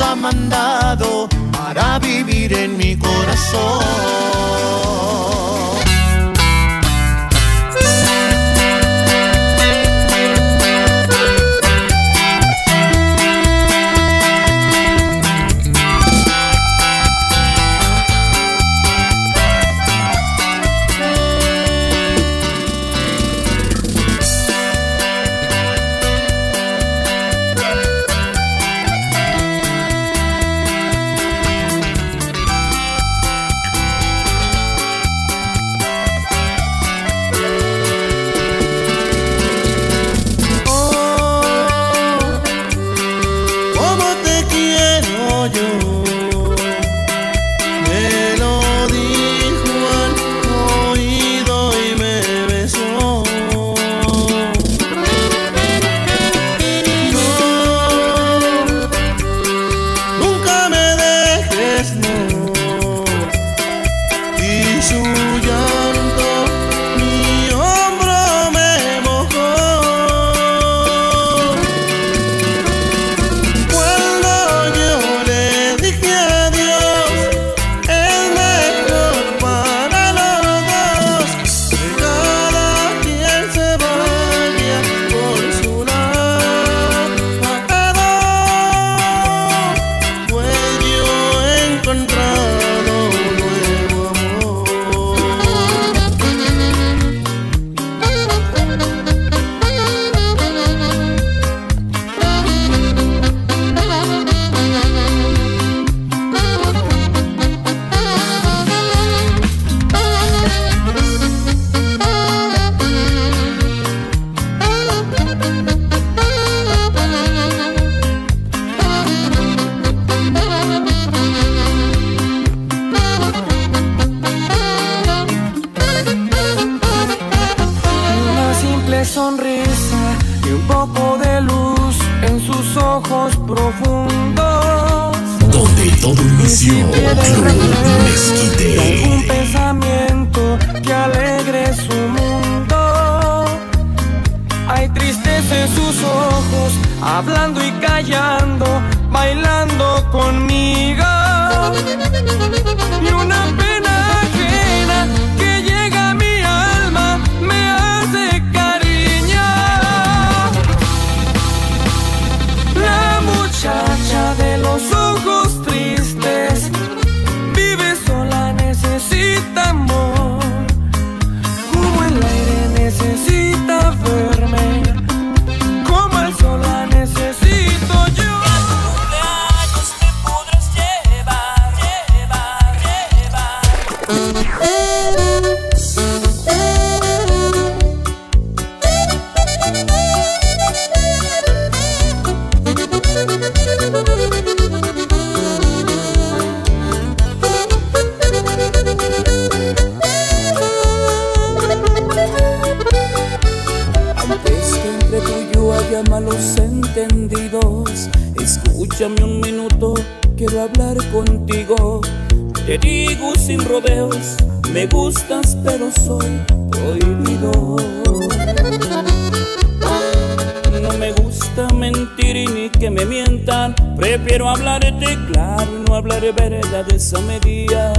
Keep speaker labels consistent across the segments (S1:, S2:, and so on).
S1: Ha mandado para vivir en mi corazón.
S2: hablando y callando, bailando conmigo. Una
S3: soy prohibido. No me gusta mentir y ni que me mientan. Prefiero hablarte claro y no hablar verdades a medias.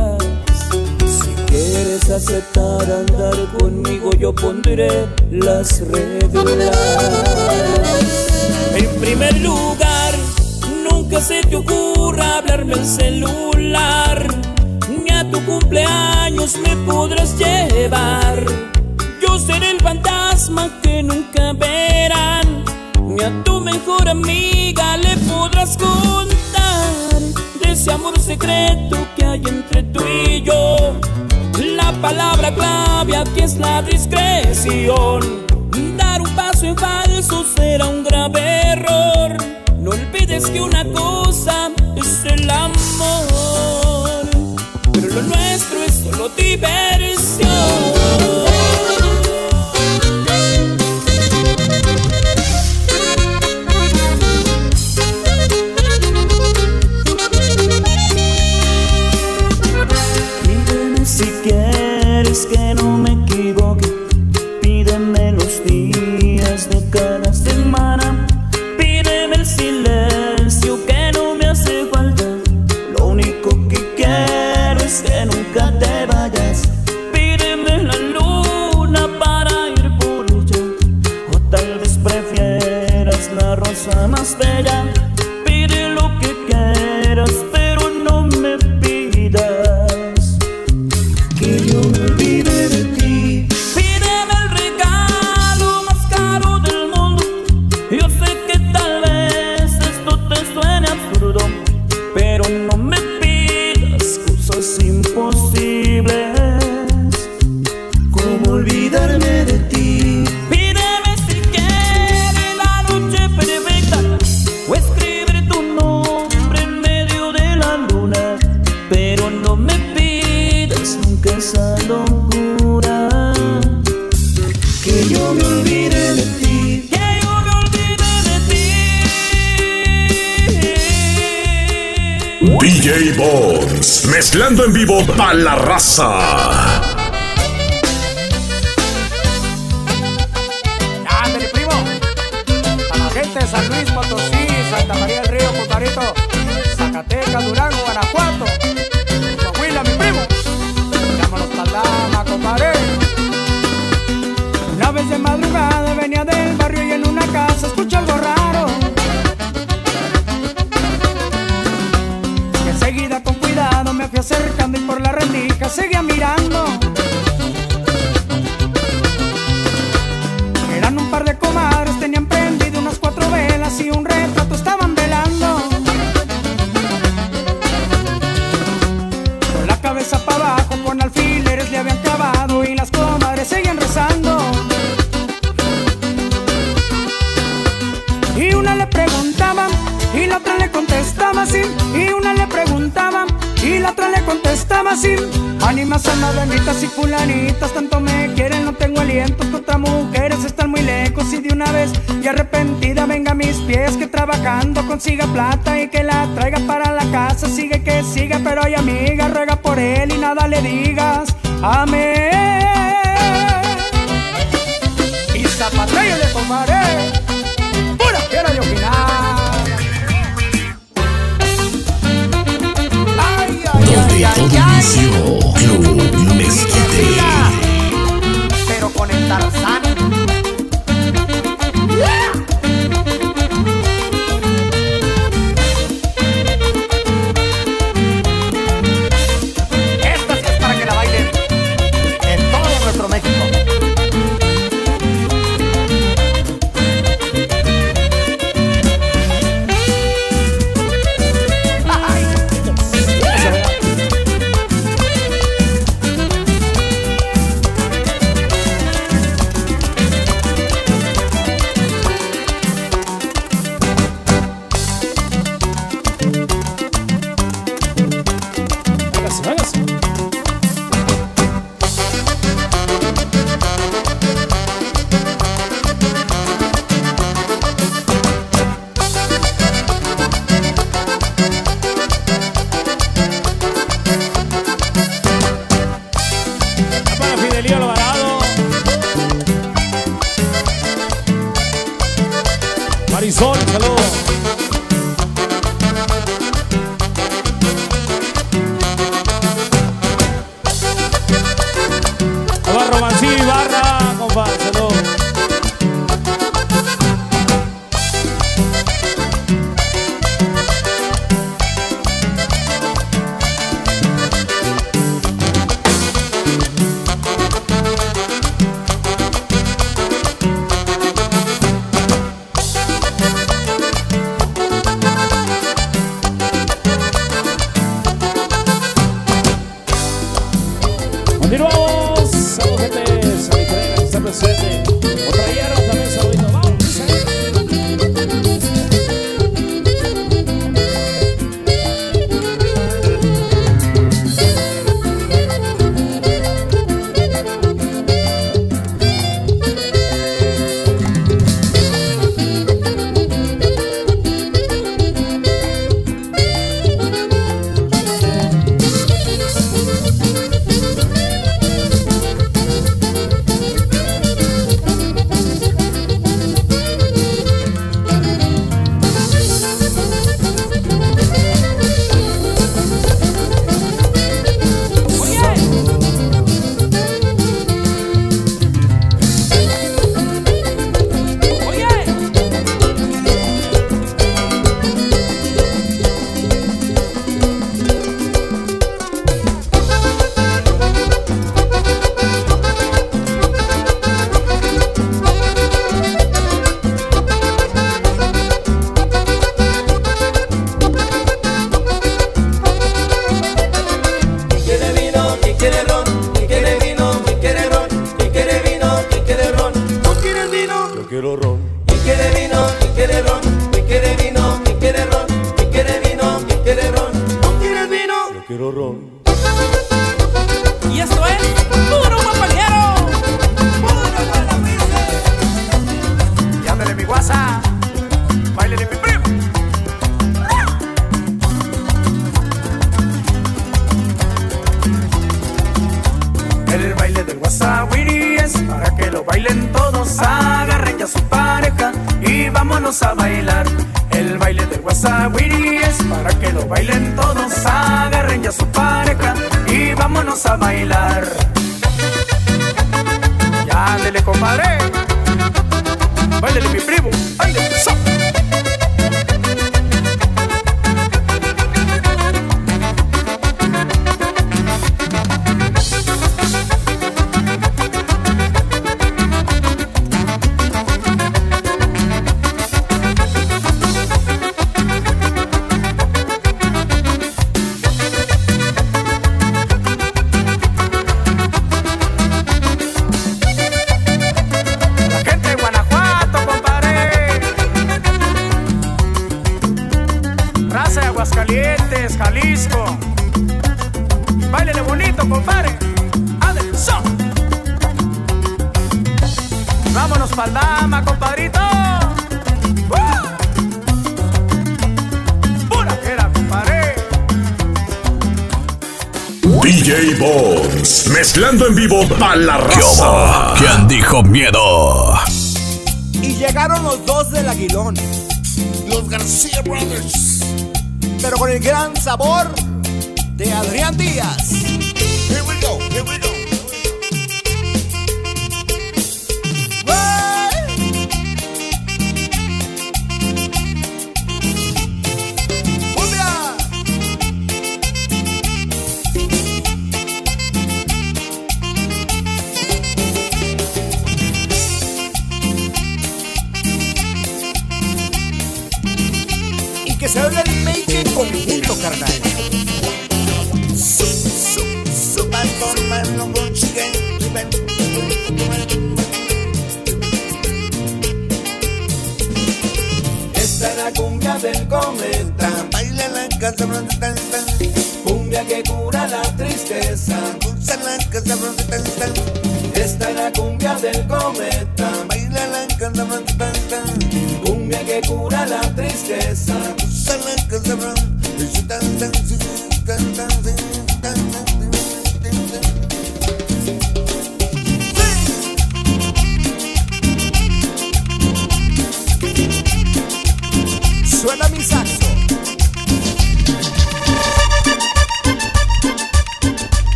S3: Si quieres aceptar andar conmigo, yo pondré las reglas. En primer lugar, nunca se te ocurra hablarme el celular ni a tu cumpleaños lejos me podrás llevar. Yo seré el fantasma que nunca verán. Ni a tu mejor amiga le podrás contar de ese amor secreto que hay entre tú y yo. La palabra clave aquí es la discreción. Dar un paso en falso será un grave error. No olvides que una cosa es el amor, pero lo nuestro es solo diversión.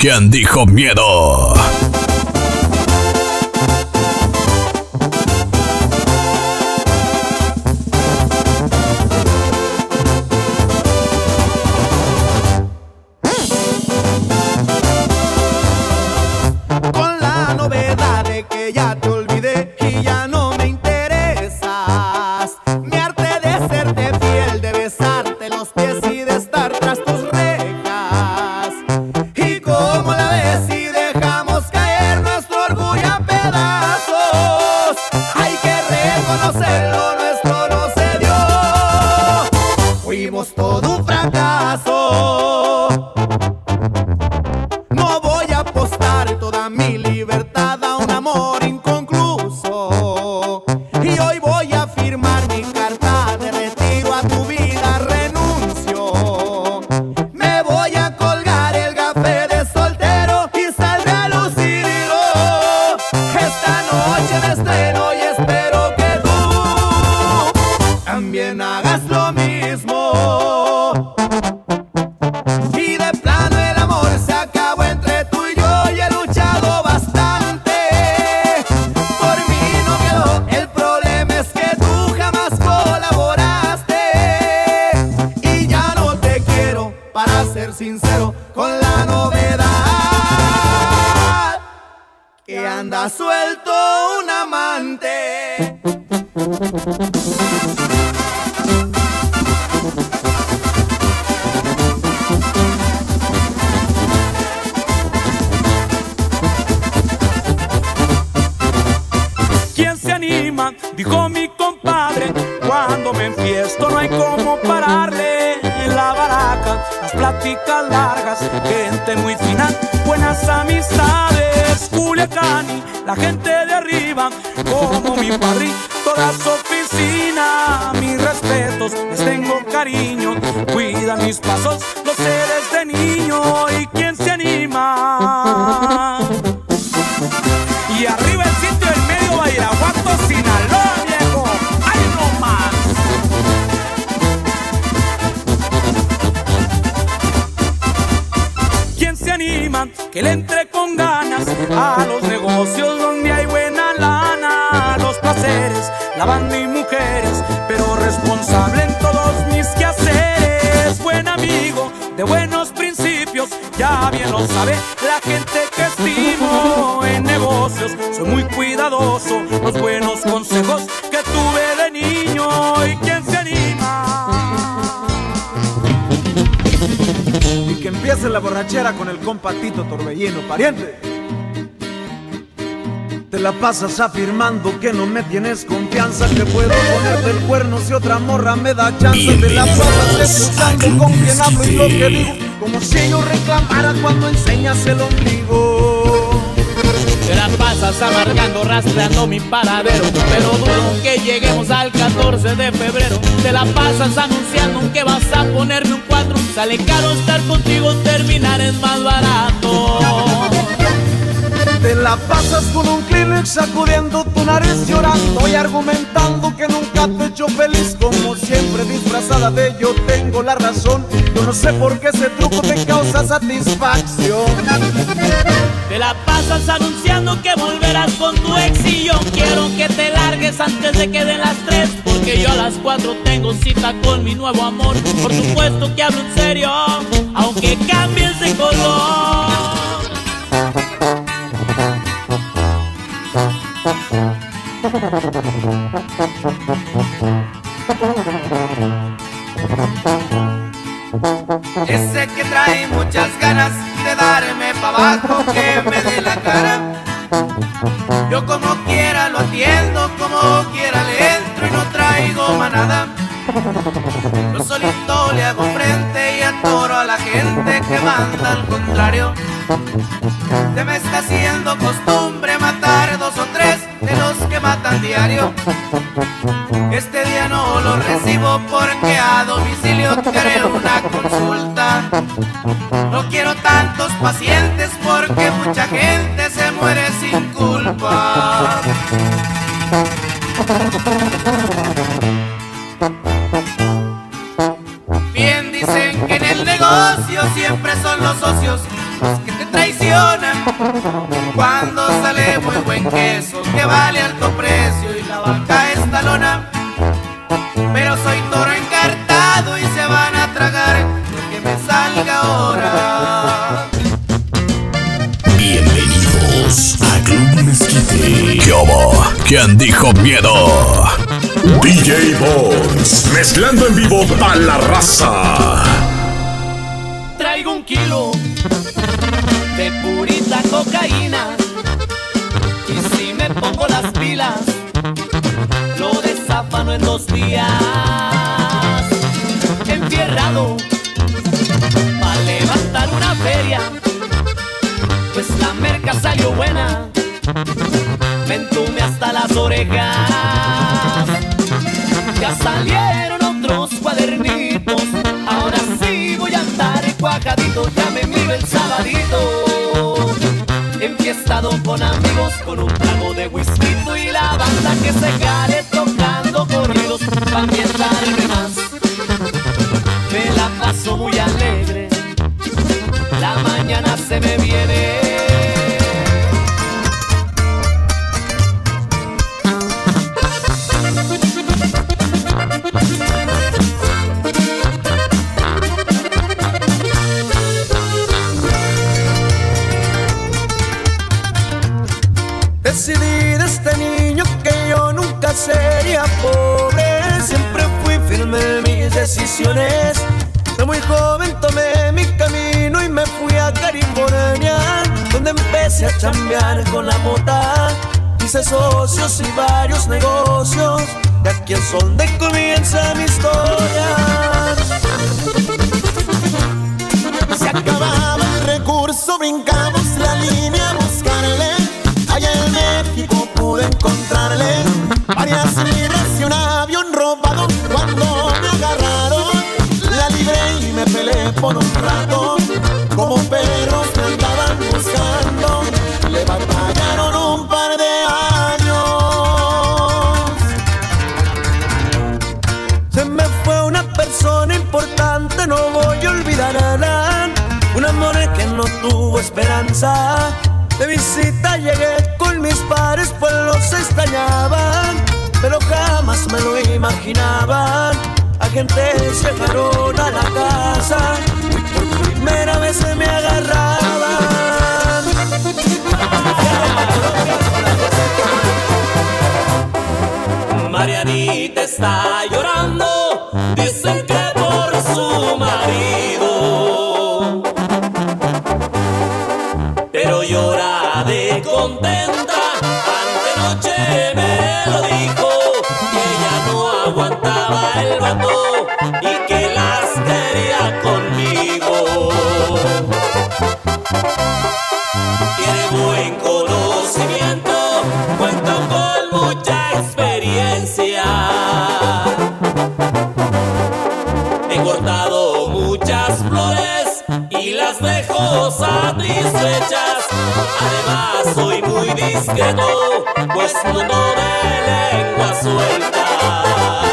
S4: ¿Quién dijo miedo?
S5: Pasas afirmando que no me tienes confianza, que puedo ponerte el cuerno si otra morra me da chance. Te la pasas excusando con quien hablo y lo que digo como si ellos reclamaran cuando enseñas el ombligo.
S6: Te la pasas amargando, rastreando mi paradero Pero dudo que lleguemos al 14 de febrero Te la pasas anunciando que vas a ponerme un 4 Sale caro estar contigo, terminar es más barato
S5: te la pasas con un Kleenex sacudiendo tu nariz llorando y argumentando que nunca te he hecho feliz. Como siempre disfrazada de yo tengo la razón. Yo no sé por qué ese truco te causa satisfacción.
S6: Te la pasas anunciando que volverás con tu ex y yo quiero que te largues antes de que den las tres porque yo a las cuatro tengo cita con mi nuevo amor. Por supuesto que hablo en serio aunque cambies de color
S7: Ese que trae muchas ganas de darme pa' abajo que me dé la cara. Yo como quiera lo atiendo, como quiera le entro y no traigo manada. Yo solito le hago frente y atoro a la gente que manda al contrario. Se me está haciendo costumbre matar dos o tres matan diario. Este día no lo recibo porque a domicilio quiero una consulta. No quiero tantos pacientes porque mucha gente se muere sin culpa. Bien dicen que en el negocio siempre son los socios los que te traicionan. Cuando sale muy buen queso que vale alto precio y la vaca está lona. Pero soy toro encartado y se van a tragar lo que me salga ahora.
S4: Bienvenidos a Club Mezquite. ¿Qué hubo? ¿Quién dijo miedo?
S8: DJ Bones, mezclando en vivo a la raza.
S6: Cocaína y si me pongo las pilas lo desafano en dos días. Enfierrado para levantar una feria, pues la merca salió buena. Me entume hasta las orejas. Ya salieron otros cuadernitos. Ahora sí voy a andar cuajadito. Ya me miro el sabadito. Con amigos, con un trago de whisky y la banda que se jale tocando corridos para ambientarme más. Me la paso muy alegre. La mañana se me viene.
S5: Socios y varios negocios. De aquí es donde comienza mi historia. Que no tuvo esperanza. De visita llegué con mis padres, pues los extrañaban. Pero jamás me lo imaginaban. Agentes llegaron a la casa por primera vez se me agarraban.
S6: Marianita está llorando, dicen que contenta. Antenoche me lo dijo que ella no aguantaba el vato y que las quería conmigo.
S9: Tiene buen conocimiento. quedo satisfechas. Además, soy muy discreto, pues no de lengua suelta.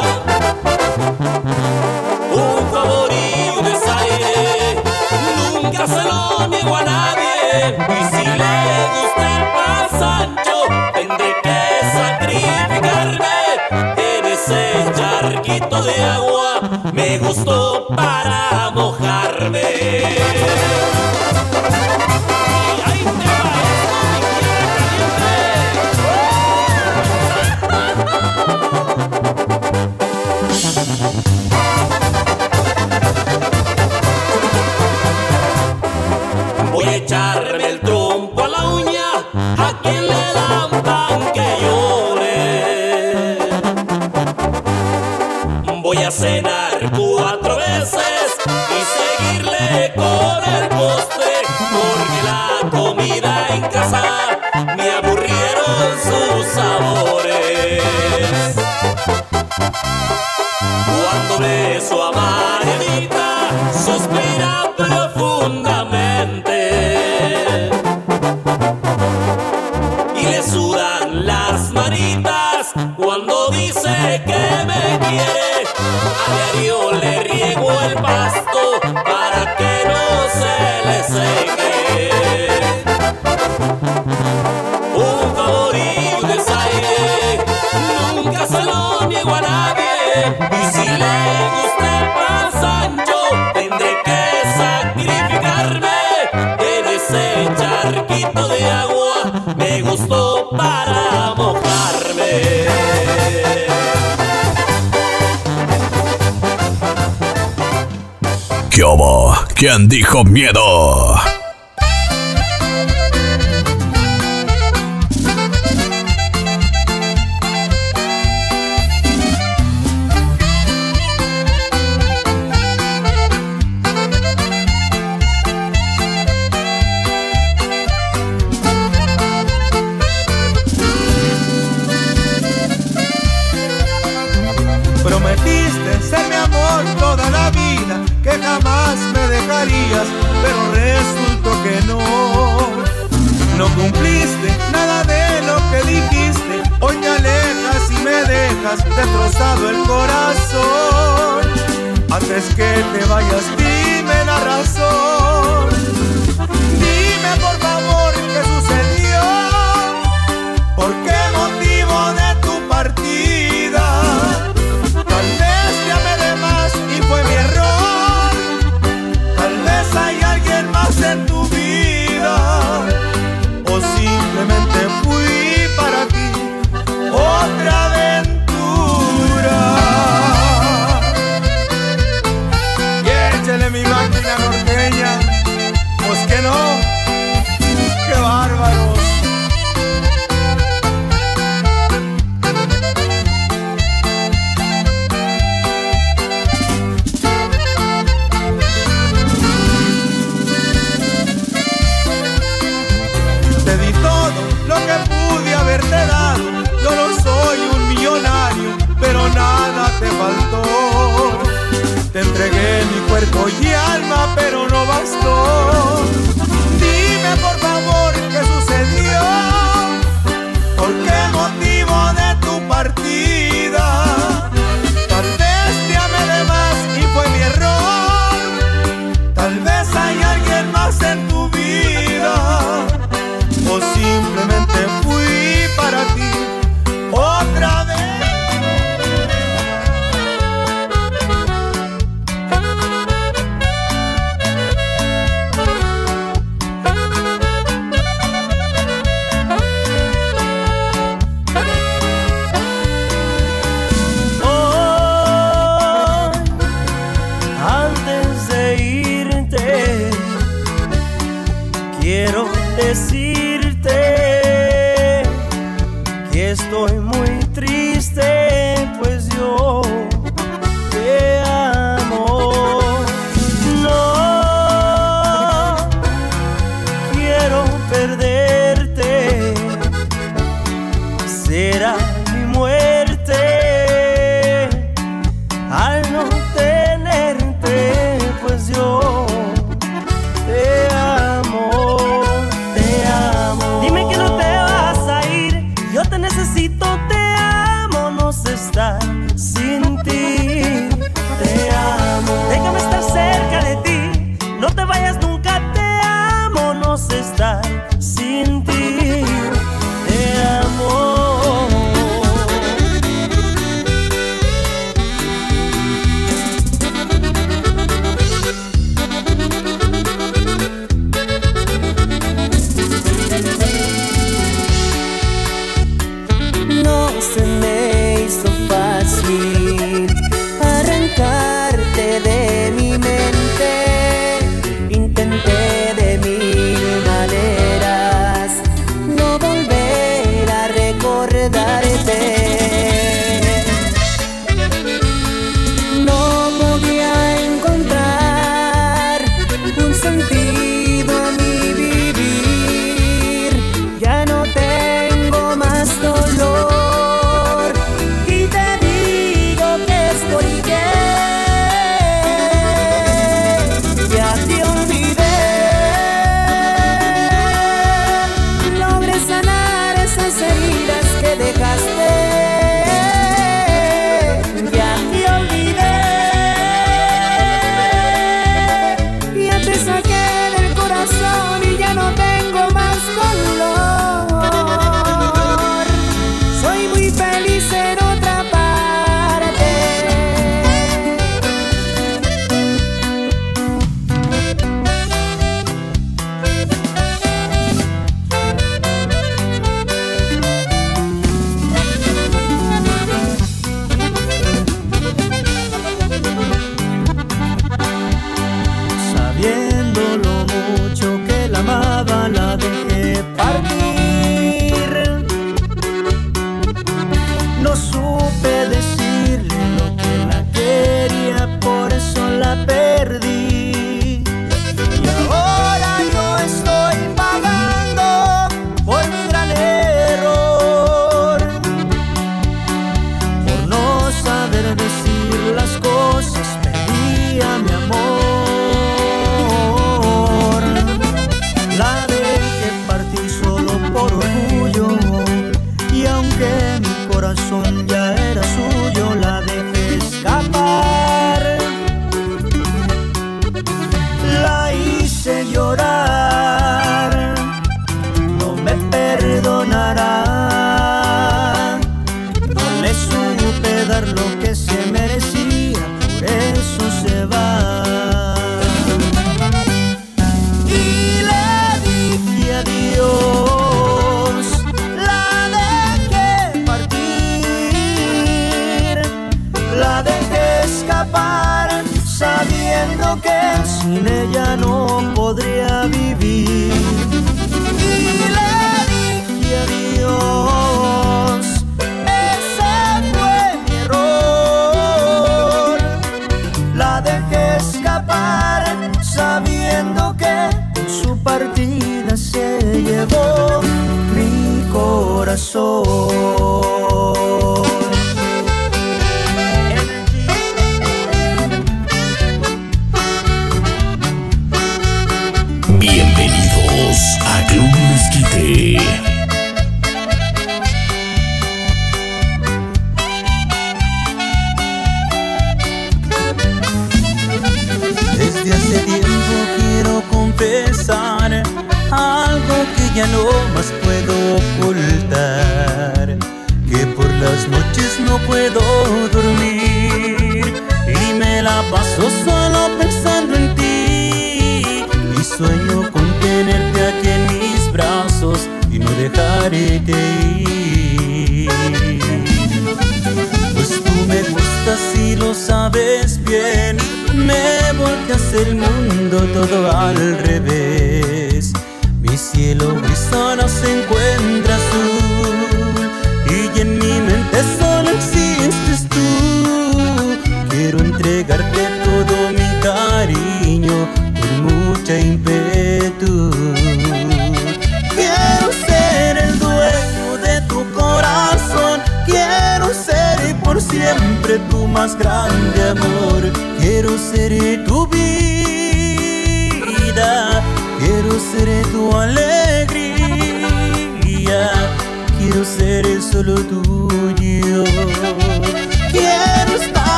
S9: sobre su amarguita suspira profundamente y le sudan las manitas cuando dice que me quiere. A diario le riego el pasto.
S4: ¿Quién dijo miedo?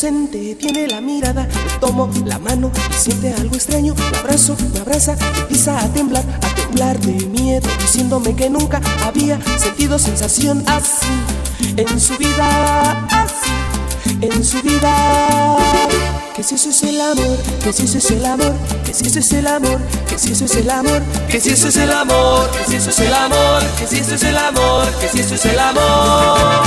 S10: inocente tiene la mirada. Tomo la mano y siente algo extraño. Me abrazo, me abraza, empieza a temblar, a temblar de miedo, diciéndome que nunca había sentido sensación así en su vida, así en su vida. Que si eso es el amor, que si eso es el amor, que si eso es el amor, que si eso es el amor, que si eso es el amor, que si eso es el amor, que si eso es el amor, que si eso es el amor.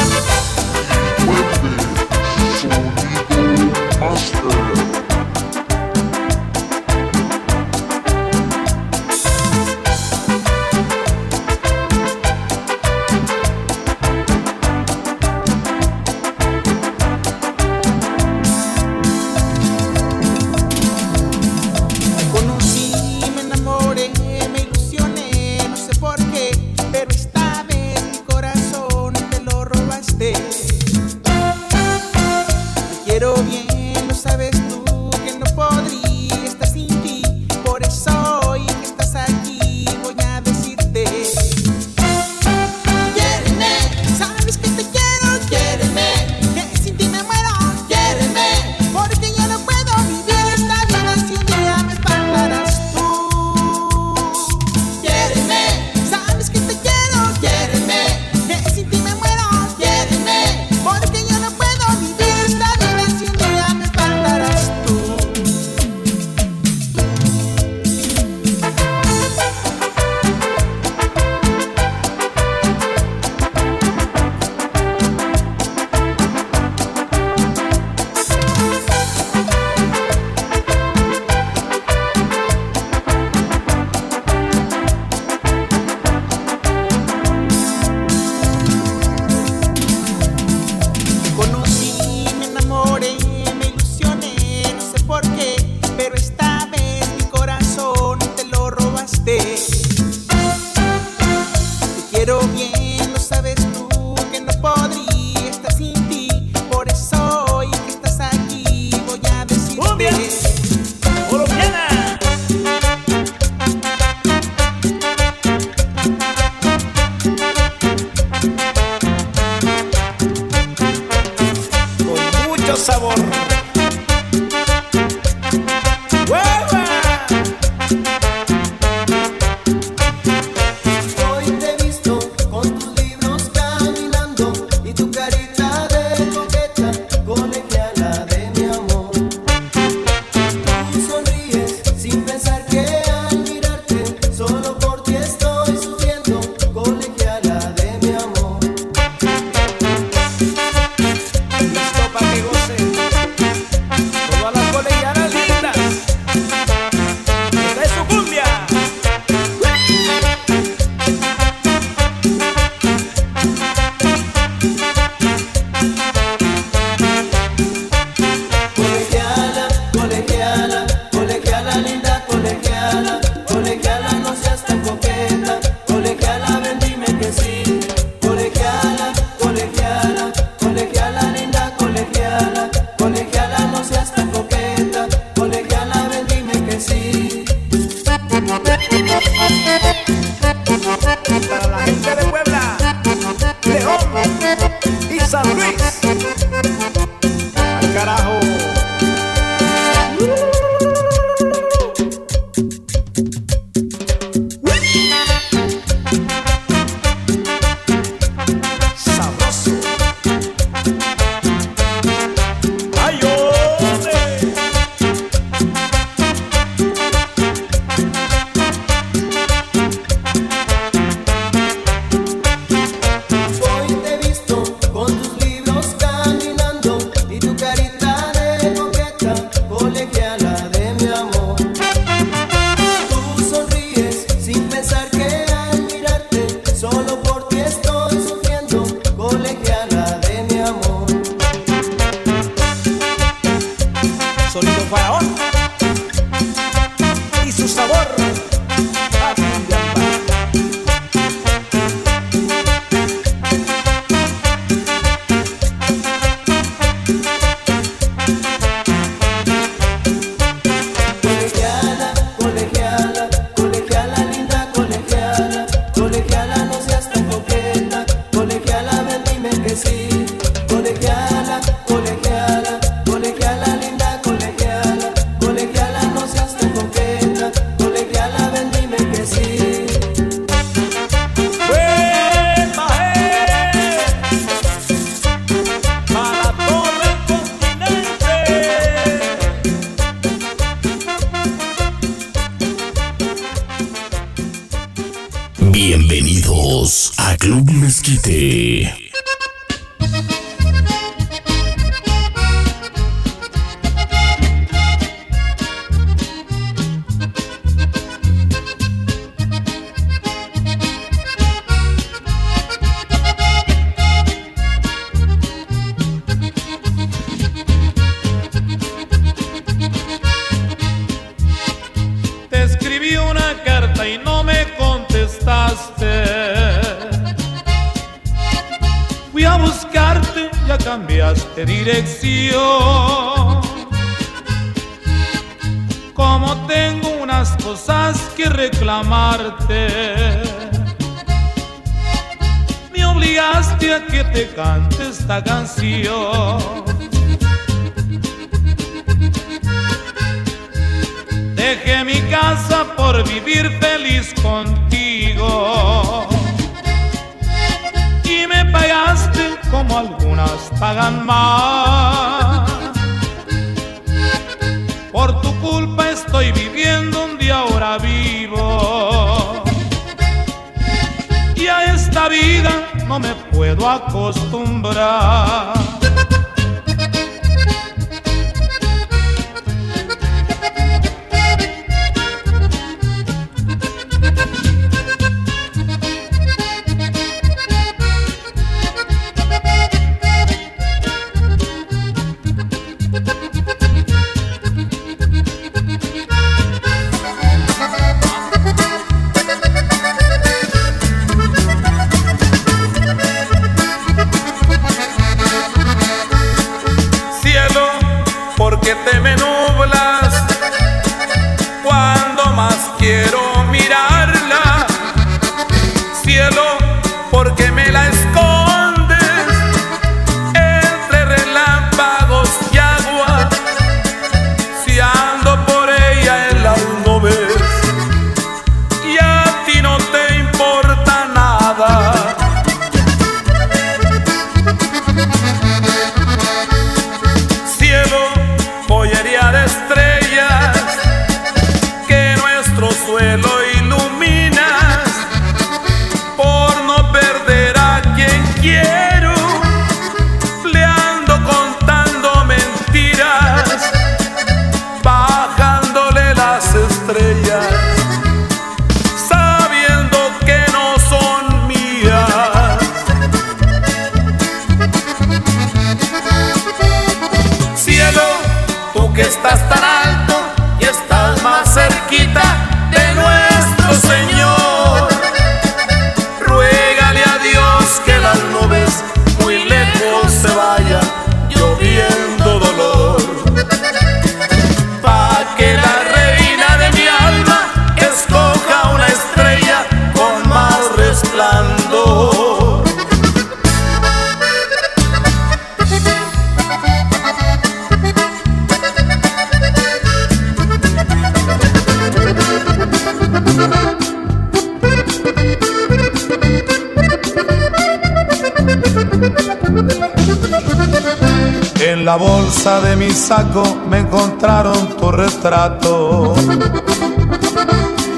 S11: de mi saco me encontraron tu retrato.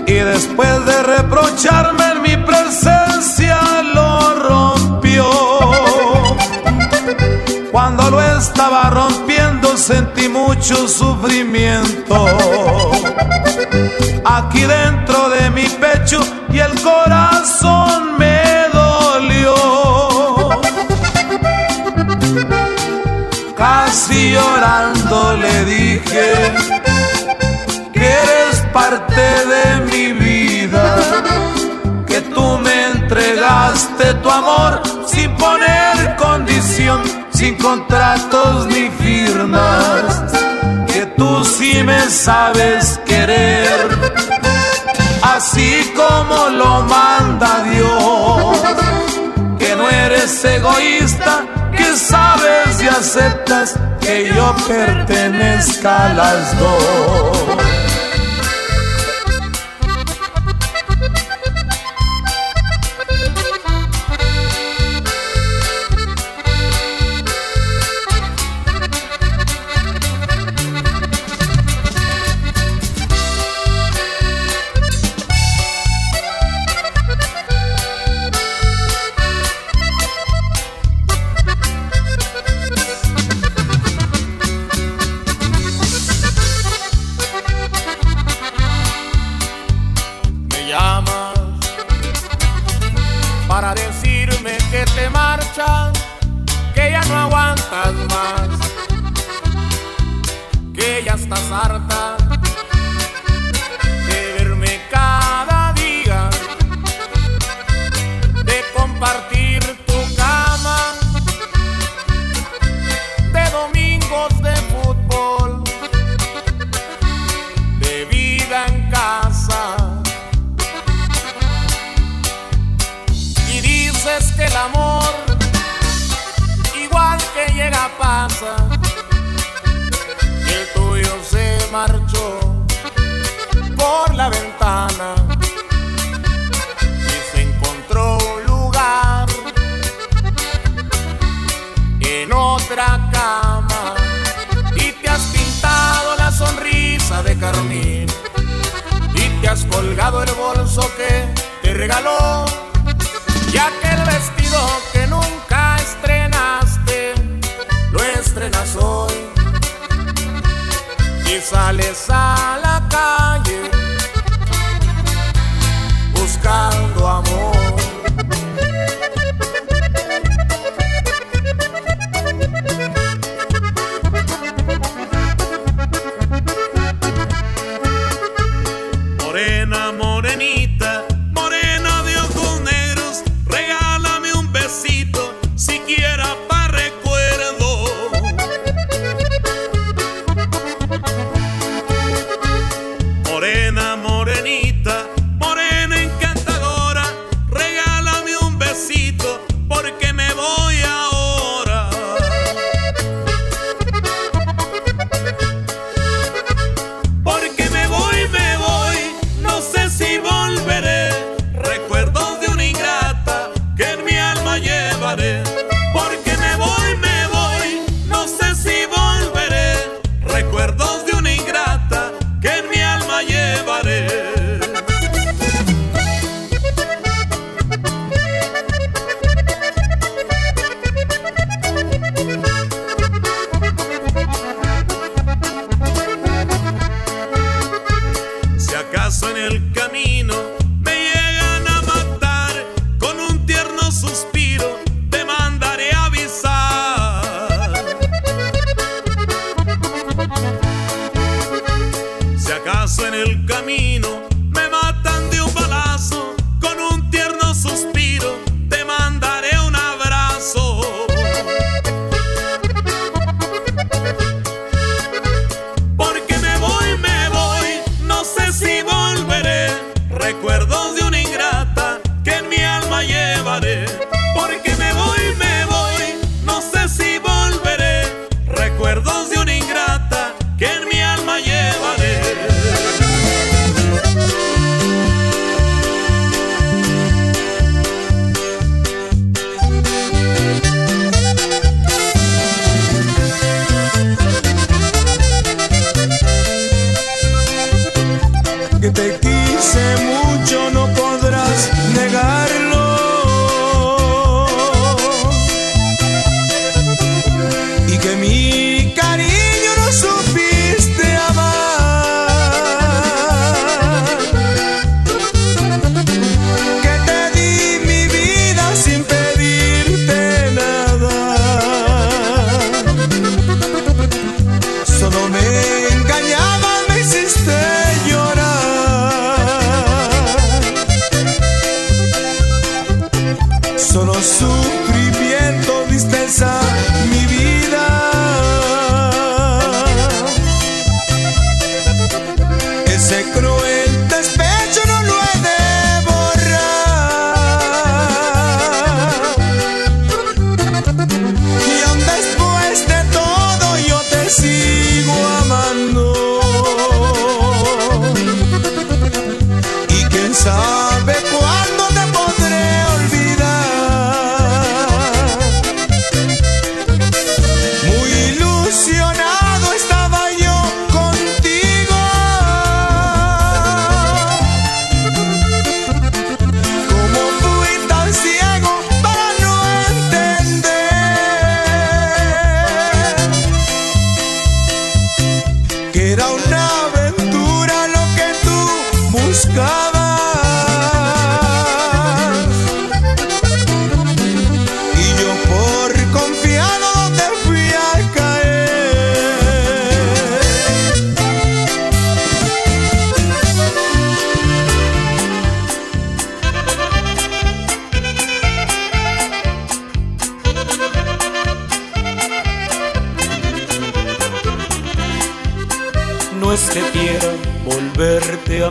S11: Y después de reprocharme en mi presencia lo rompió. Cuando lo estaba rompiendo sentí mucho sufrimiento. Aquí dentro de mi pecho y el corazón. contratos ni firmas, que tú sí me sabes querer, así como lo manda Dios, que no eres egoísta, que sabes y aceptas que yo pertenezca a las dos.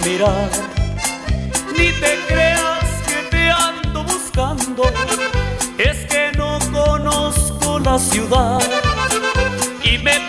S12: mirar. Ni te creas que te ando buscando, es que no conozco la ciudad y me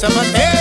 S13: sapateiro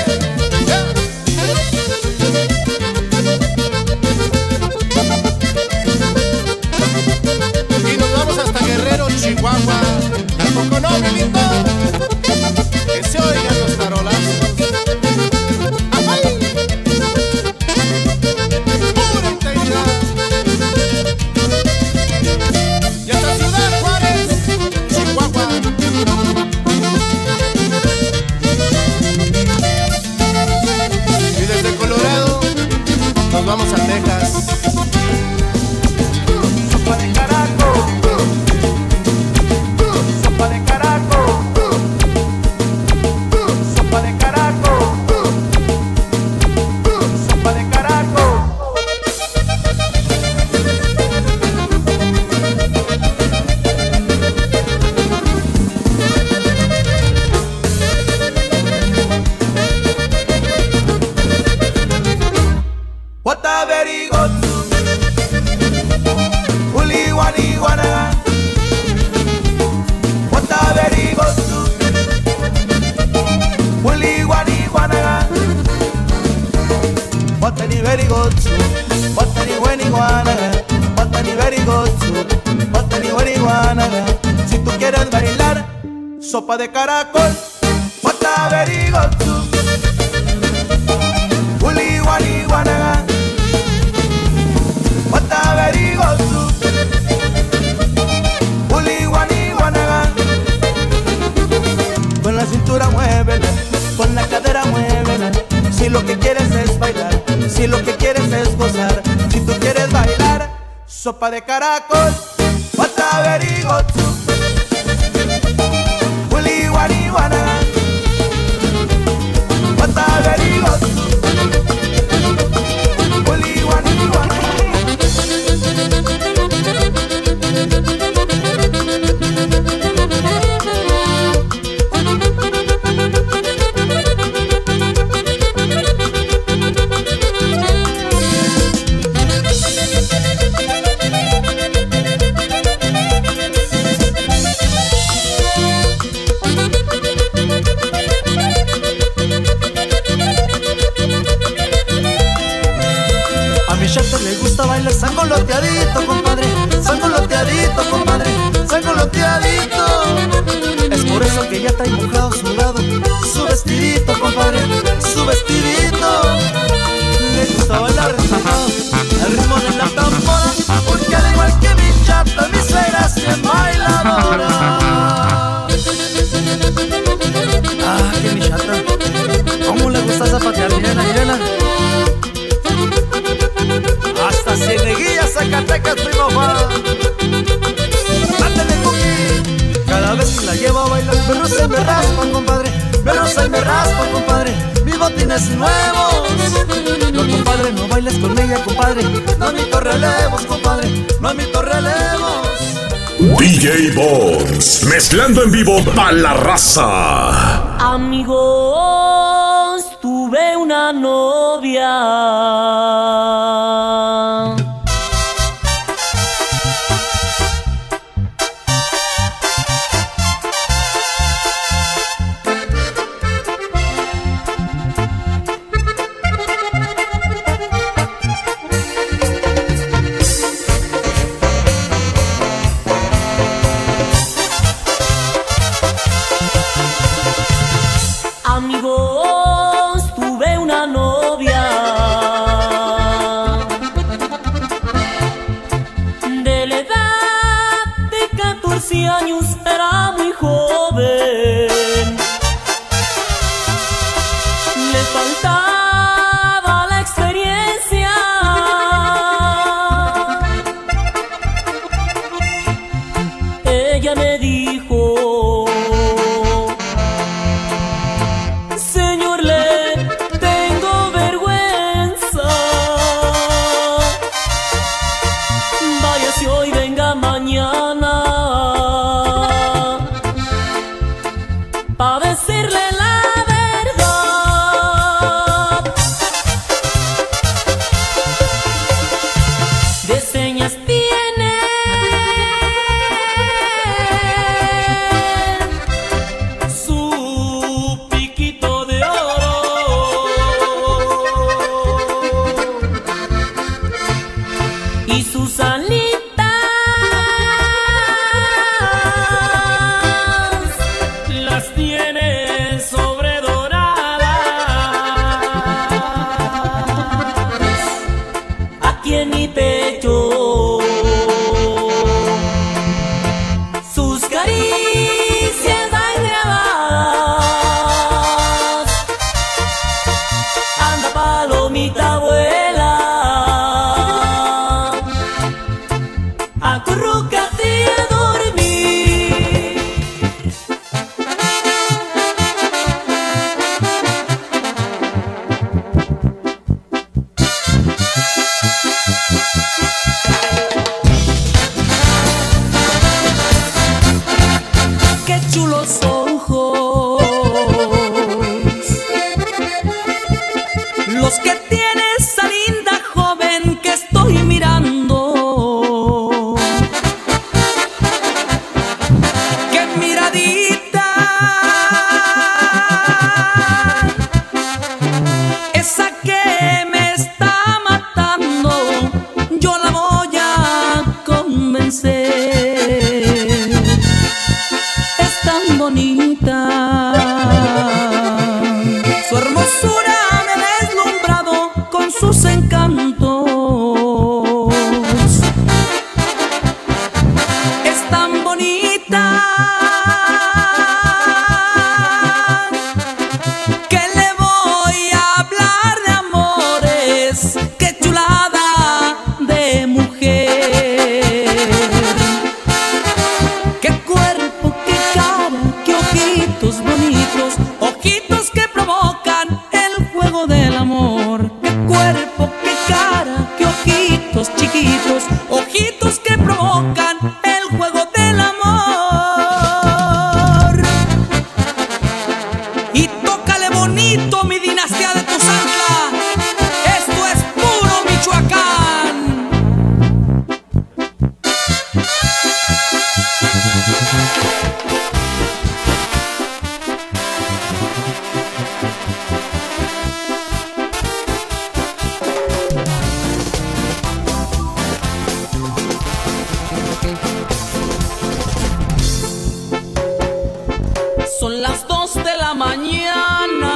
S13: dos de la mañana.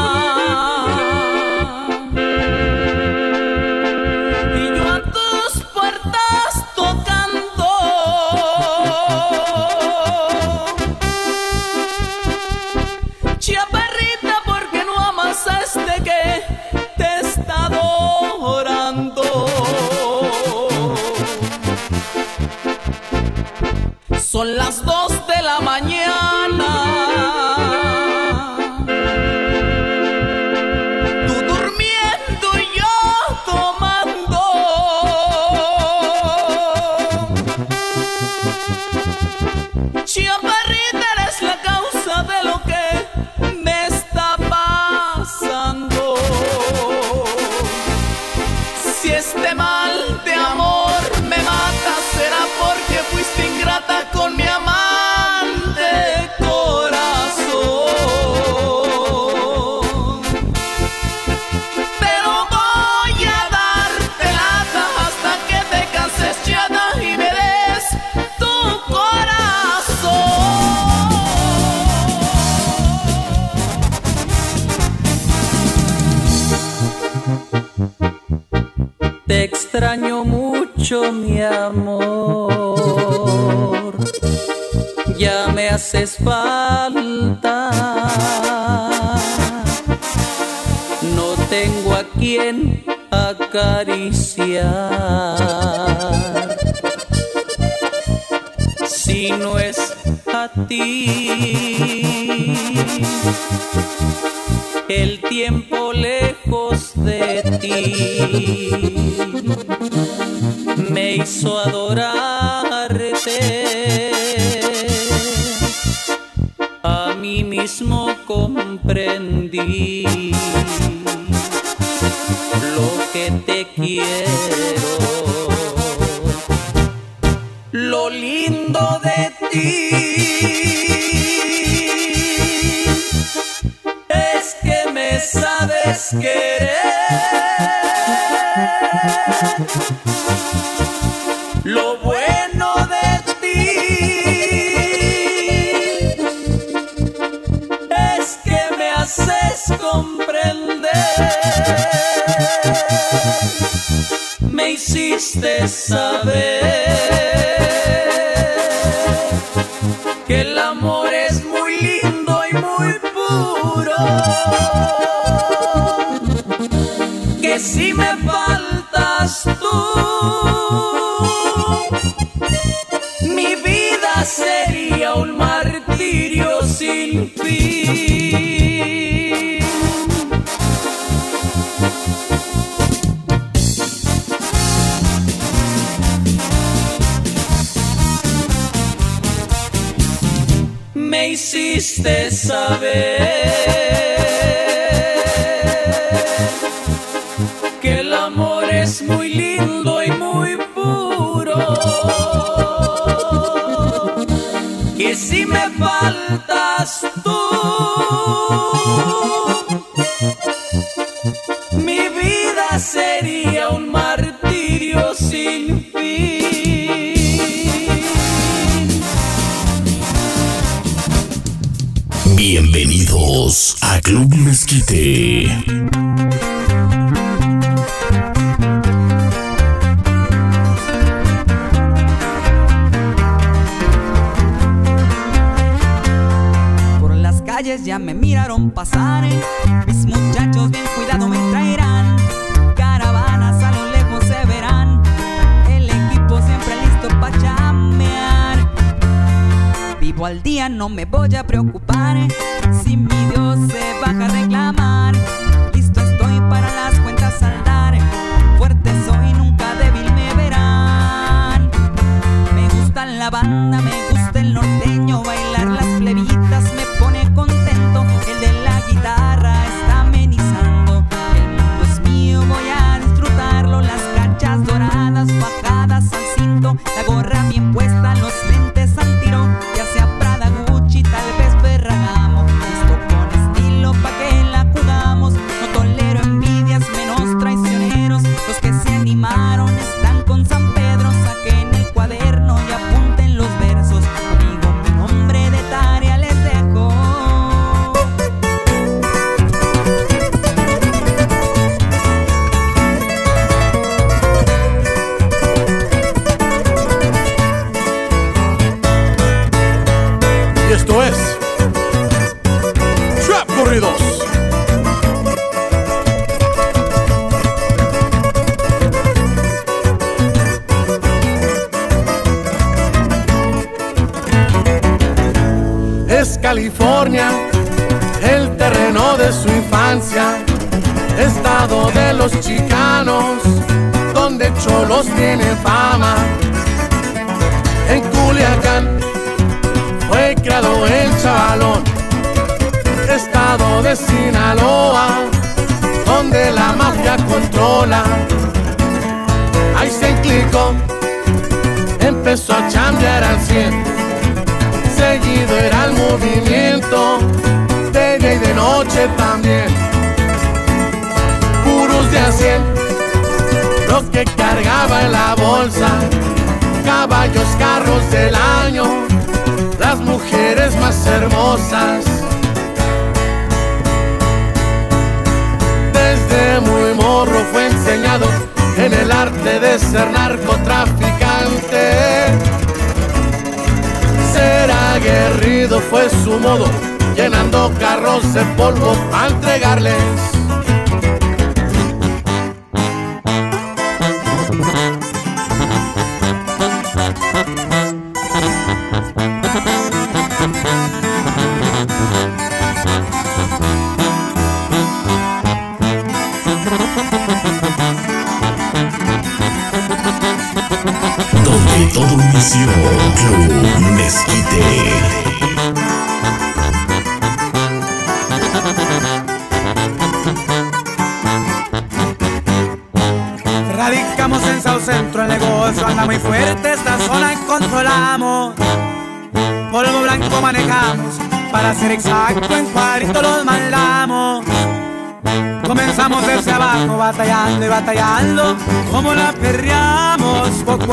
S13: Y yo a tus puertas tocando. Chia perrita, porque no amas a este que te está adorando? Son las dos de la mañana. haces falta. No tengo a quien acariciar. Si no es a ti, el tiempo lejos de ti
S14: ya me miraron pasar. Mis muchachos bien cuidado me traerán. Caravanas a lo lejos se verán. El equipo siempre listo para chamear. Vivo al día, no me voy a preocupar. Si mi Dios se baja a reclamar.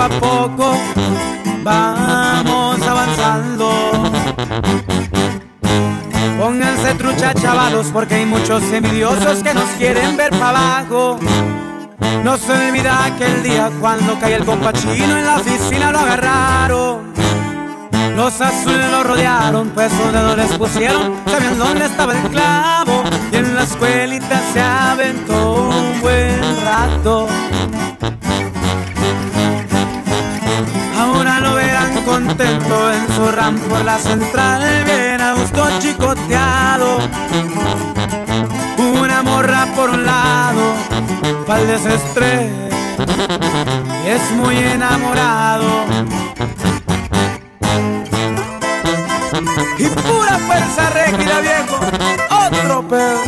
S14: A
S15: poco. Vamos avanzando. Pónganse trucha, chavalos, porque hay muchos envidiosos que nos quieren ver para abajo. No se olvida aquel día cuando cae el compachino en la oficina lo agarraron. Los azules lo rodearon, pues sus dedos les pusieron, sabían dónde estaba el clavo. Y en la escuelita se aventó un buen rato. En su ram por la central, bien a gusto chicoteado. Una morra por un lado, pa'l desestrés, y es muy enamorado. Y pura fuerza rígida, viejo, otro pedo.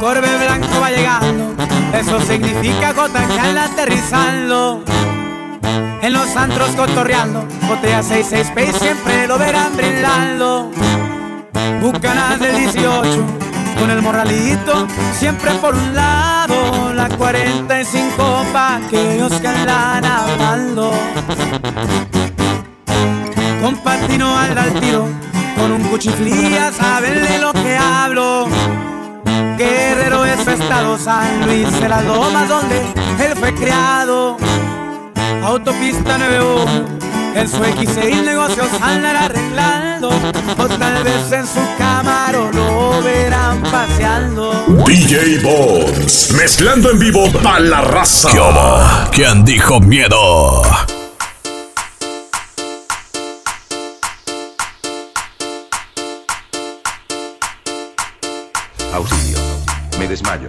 S15: Corbe blanco va llegando, Eso significa gotacal aterrizando. En los antros cotorreando, botella 66 Space siempre lo verán brindando. Bucanas del 18, con el morralito, siempre por un lado. La 45 pa' que andan hablando. Con patino al al tiro, con un cuchiflía, saben de lo que hablo. Guerrero es su estado, San Luis de las lomas donde él fue criado. Autopista 91, en su X6 negocios andan arreglando. O tal vez en su camaro lo verán paseando.
S8: DJ Bones, mezclando en vivo para la raza.
S16: ¿Qué hubo? ¿Quién dijo miedo?
S17: Auxilio. Me desmayo.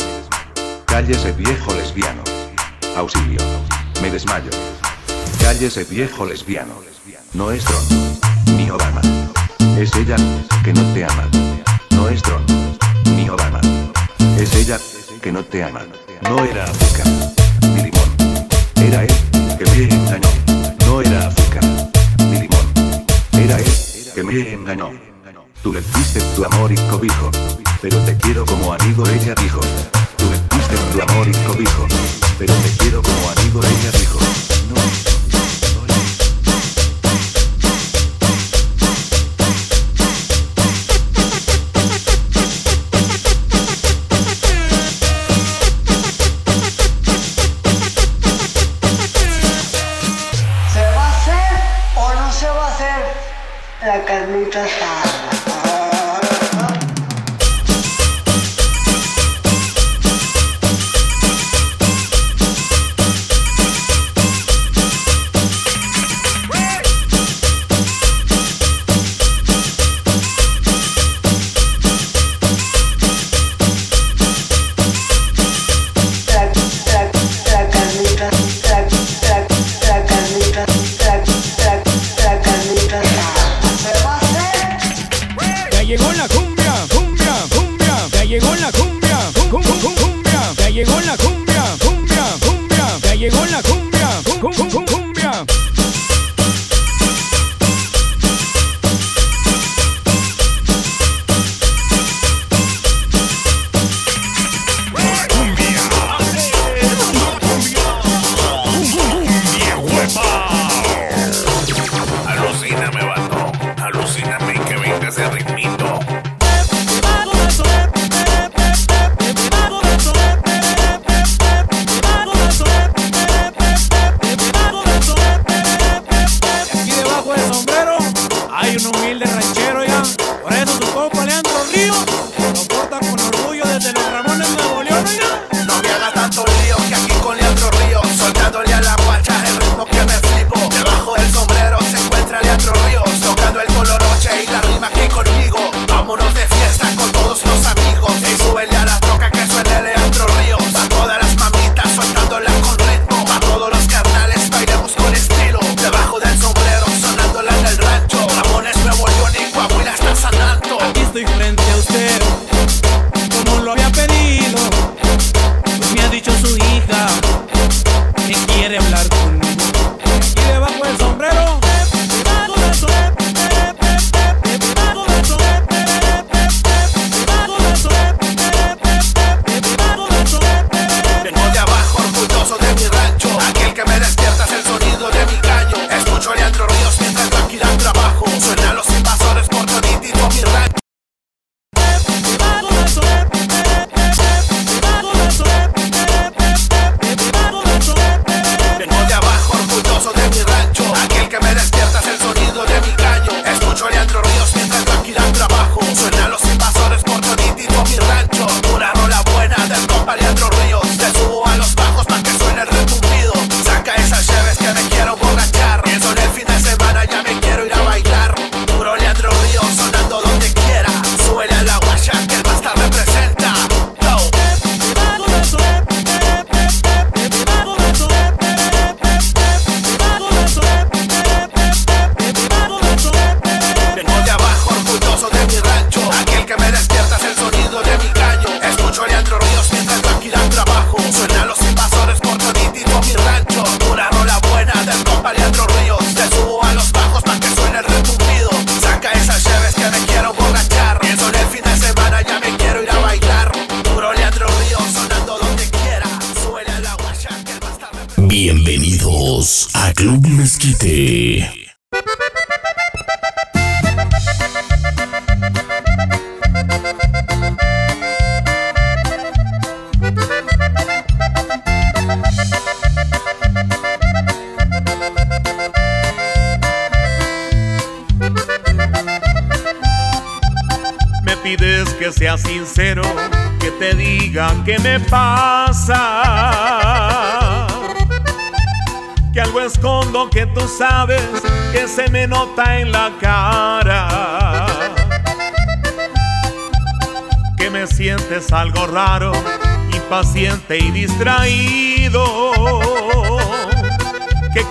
S17: Cállese viejo lesbiano. Auxilio. Me desmayo. Cállese viejo lesbiano. No es Tron. Ni Obama. Es ella, que no te ama. No es Tron. Ni Obama. Es ella, que no te ama. No era azúcar. Ni limón. Era él, que me engañó. No era azúcar. Ni limón. Era él, que me engañó. Tú le diste tu amor y cobijo. Pero te quiero como amigo, ella dijo. Tú le diste tu amor y cobijo. Pero te quiero como amigo, ella dijo.
S12: ¿Se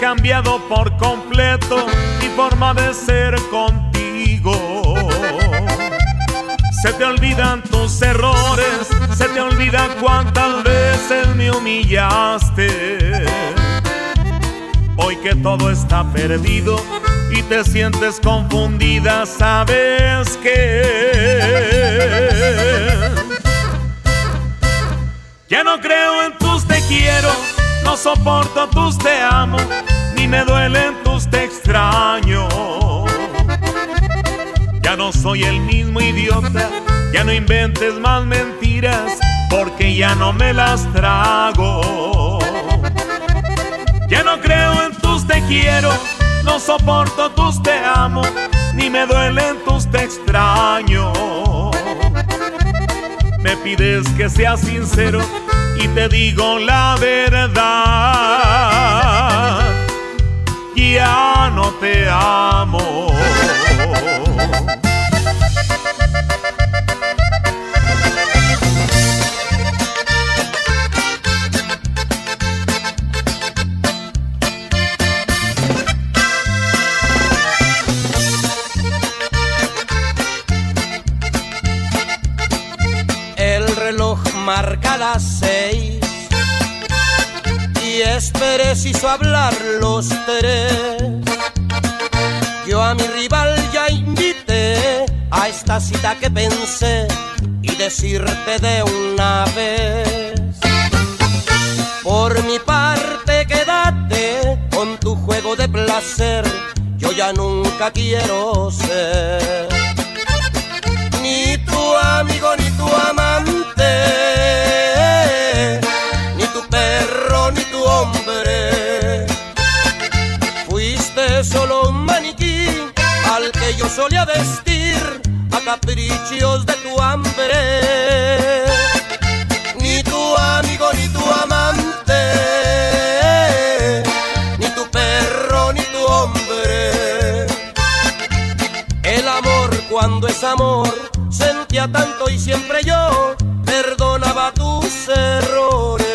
S11: cambiado por completo mi forma de ser contigo. Se te olvidan tus errores, se te olvida cuántas veces me humillaste. Hoy que todo está perdido y te sientes confundida, sabes que ya no creo en tus te quiero, no soporto tus te amo, me duelen tus te extraño. Ya no soy el mismo idiota, ya no inventes más mentiras, porque ya no me las trago. Ya no creo en tus te quiero, no soporto tus te amo, ni me duelen tus te extraño. Me pides que sea sincero y te digo la verdad. Ya no te amo.
S18: Preciso hablar los tres. Yo a mi rival ya invité a esta cita que pensé y decirte de una vez. Por mi parte quédate con tu juego de placer, yo ya nunca quiero ser ni tu amigo ni tu amante, solía vestir a caprichos de tu hambre. Ni tu amigo ni tu amante, ni tu perro ni tu hombre. El amor cuando es amor sentía tanto y siempre yo perdonaba tus errores.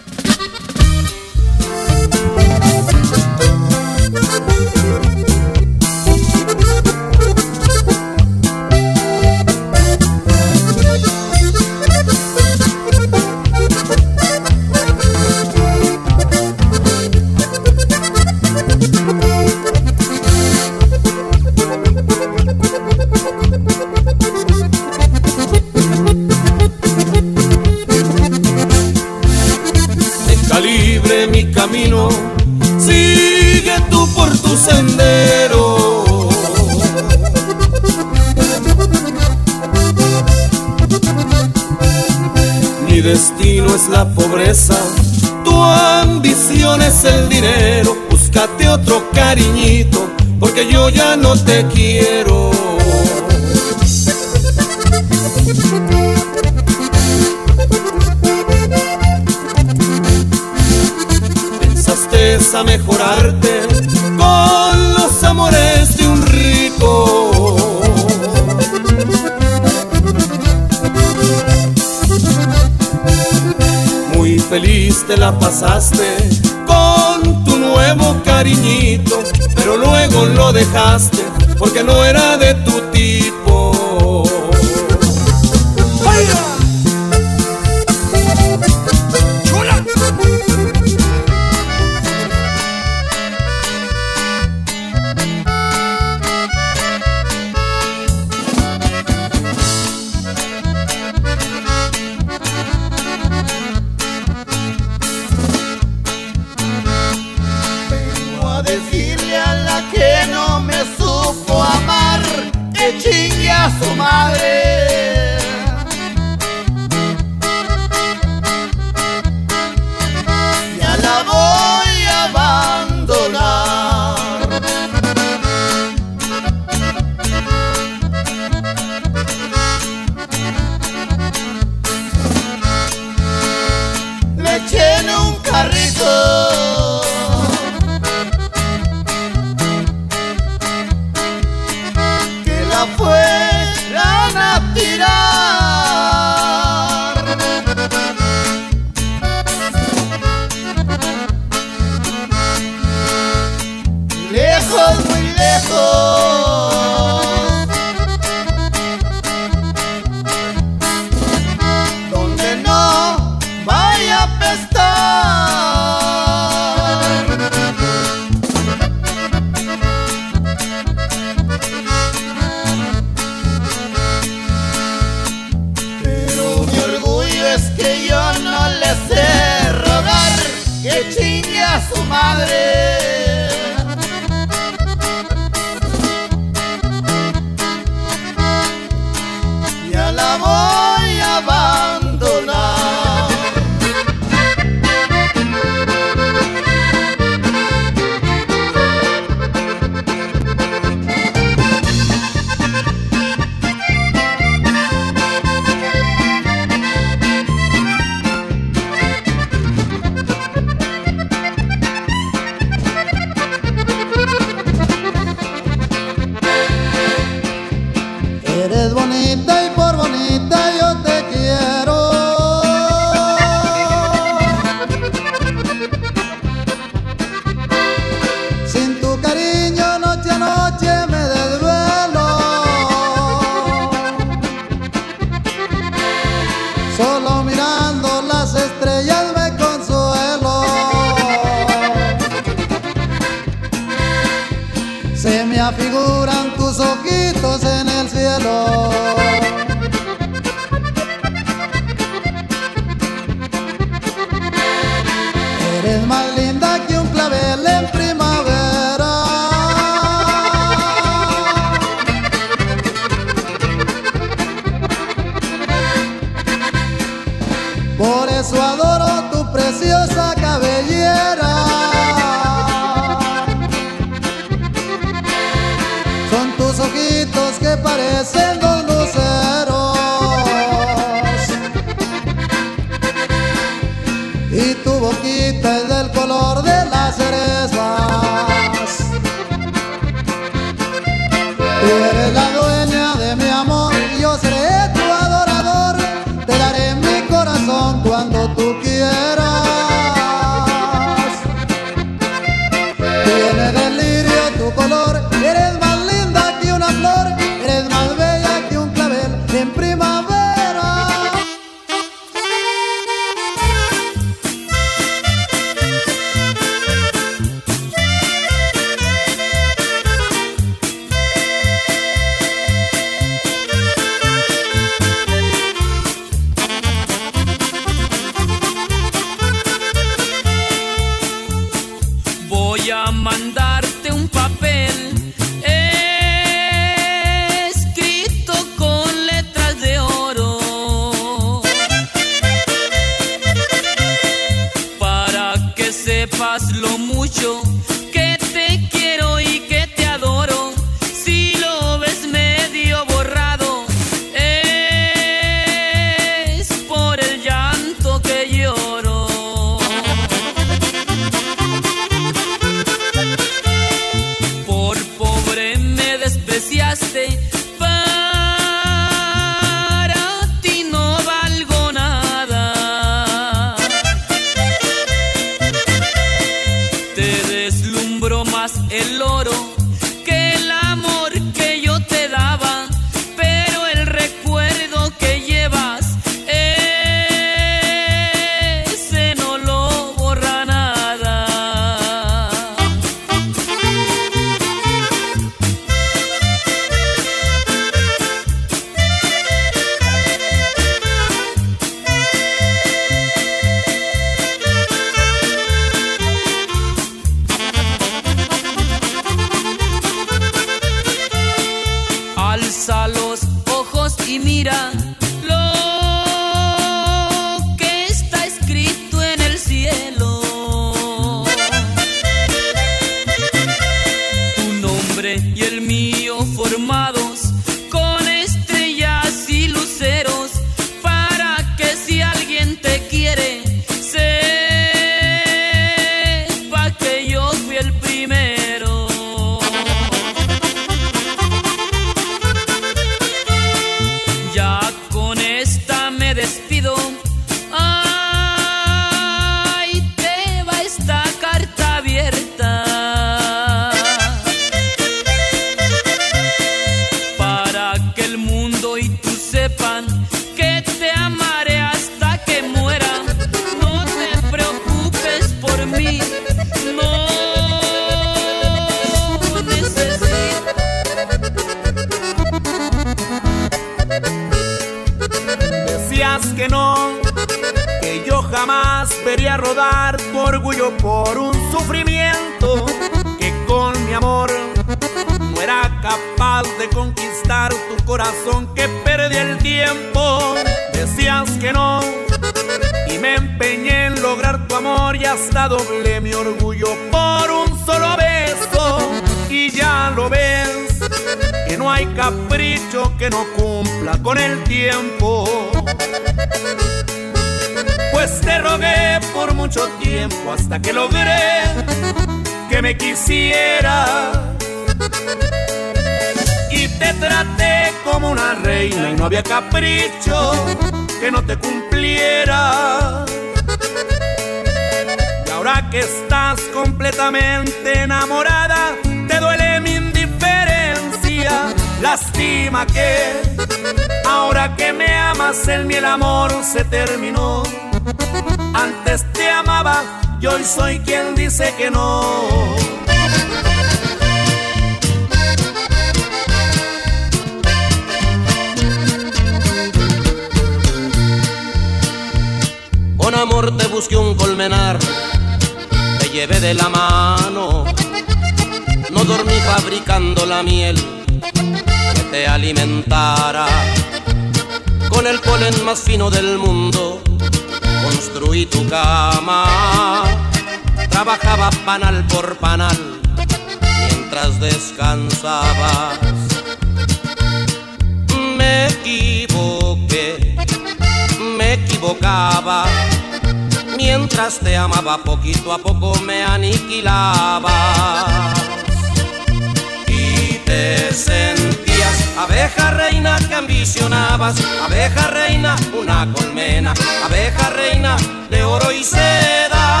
S18: Abeja reina que ambicionabas, abeja reina, una colmena, abeja reina de oro y seda.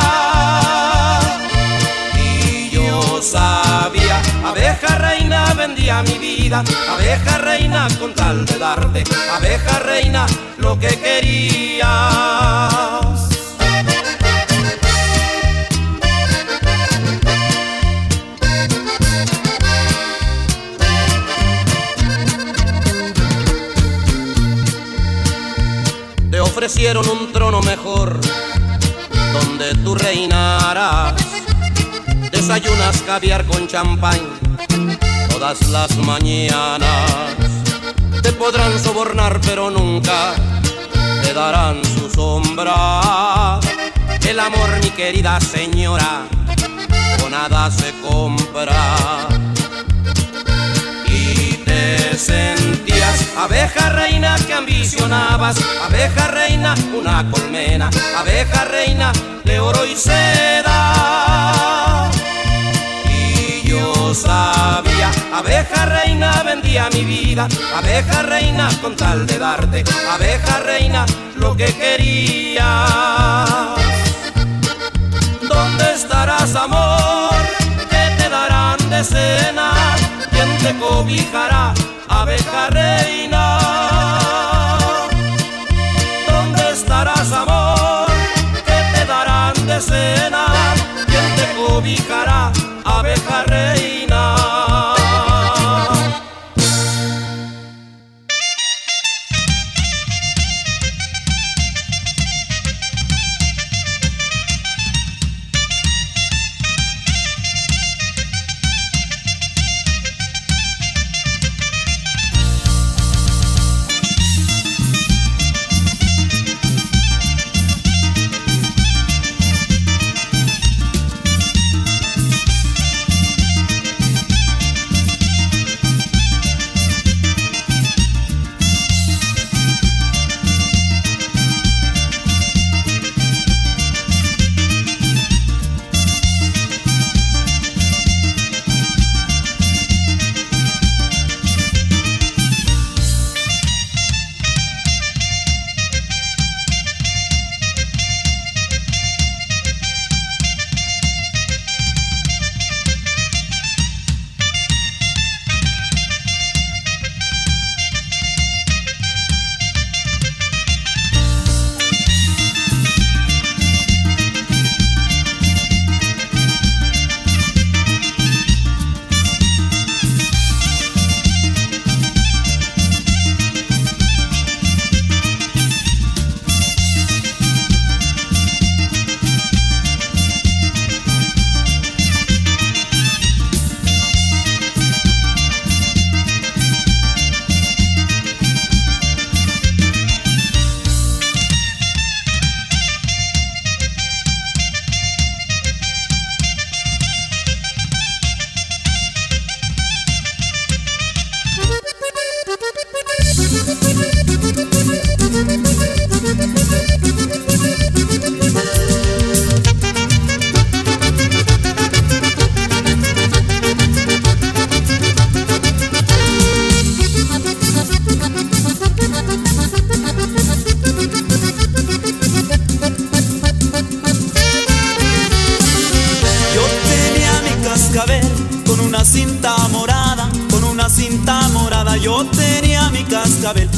S18: Y yo sabía, abeja reina vendía mi vida, abeja reina con tal de darte, abeja reina lo que querías. Ofrecieron un trono mejor donde tú reinarás. Desayunas caviar con champán todas las mañanas. Te podrán sobornar pero nunca te darán su sombra. El amor, mi querida señora, con nada se compra. Sentías abeja reina que ambicionabas, abeja reina, una colmena, abeja reina de oro y seda. Y yo sabía, abeja reina vendía mi vida, abeja reina con tal de darte, abeja reina lo que querías. ¿Dónde estarás, amor? ¿Qué te darán de cena? ¿Quién te cobijará, abeja reina? ¿Dónde estarás, amor? ¿Qué te darán de cena? ¿Quién te cobijará, abeja reina?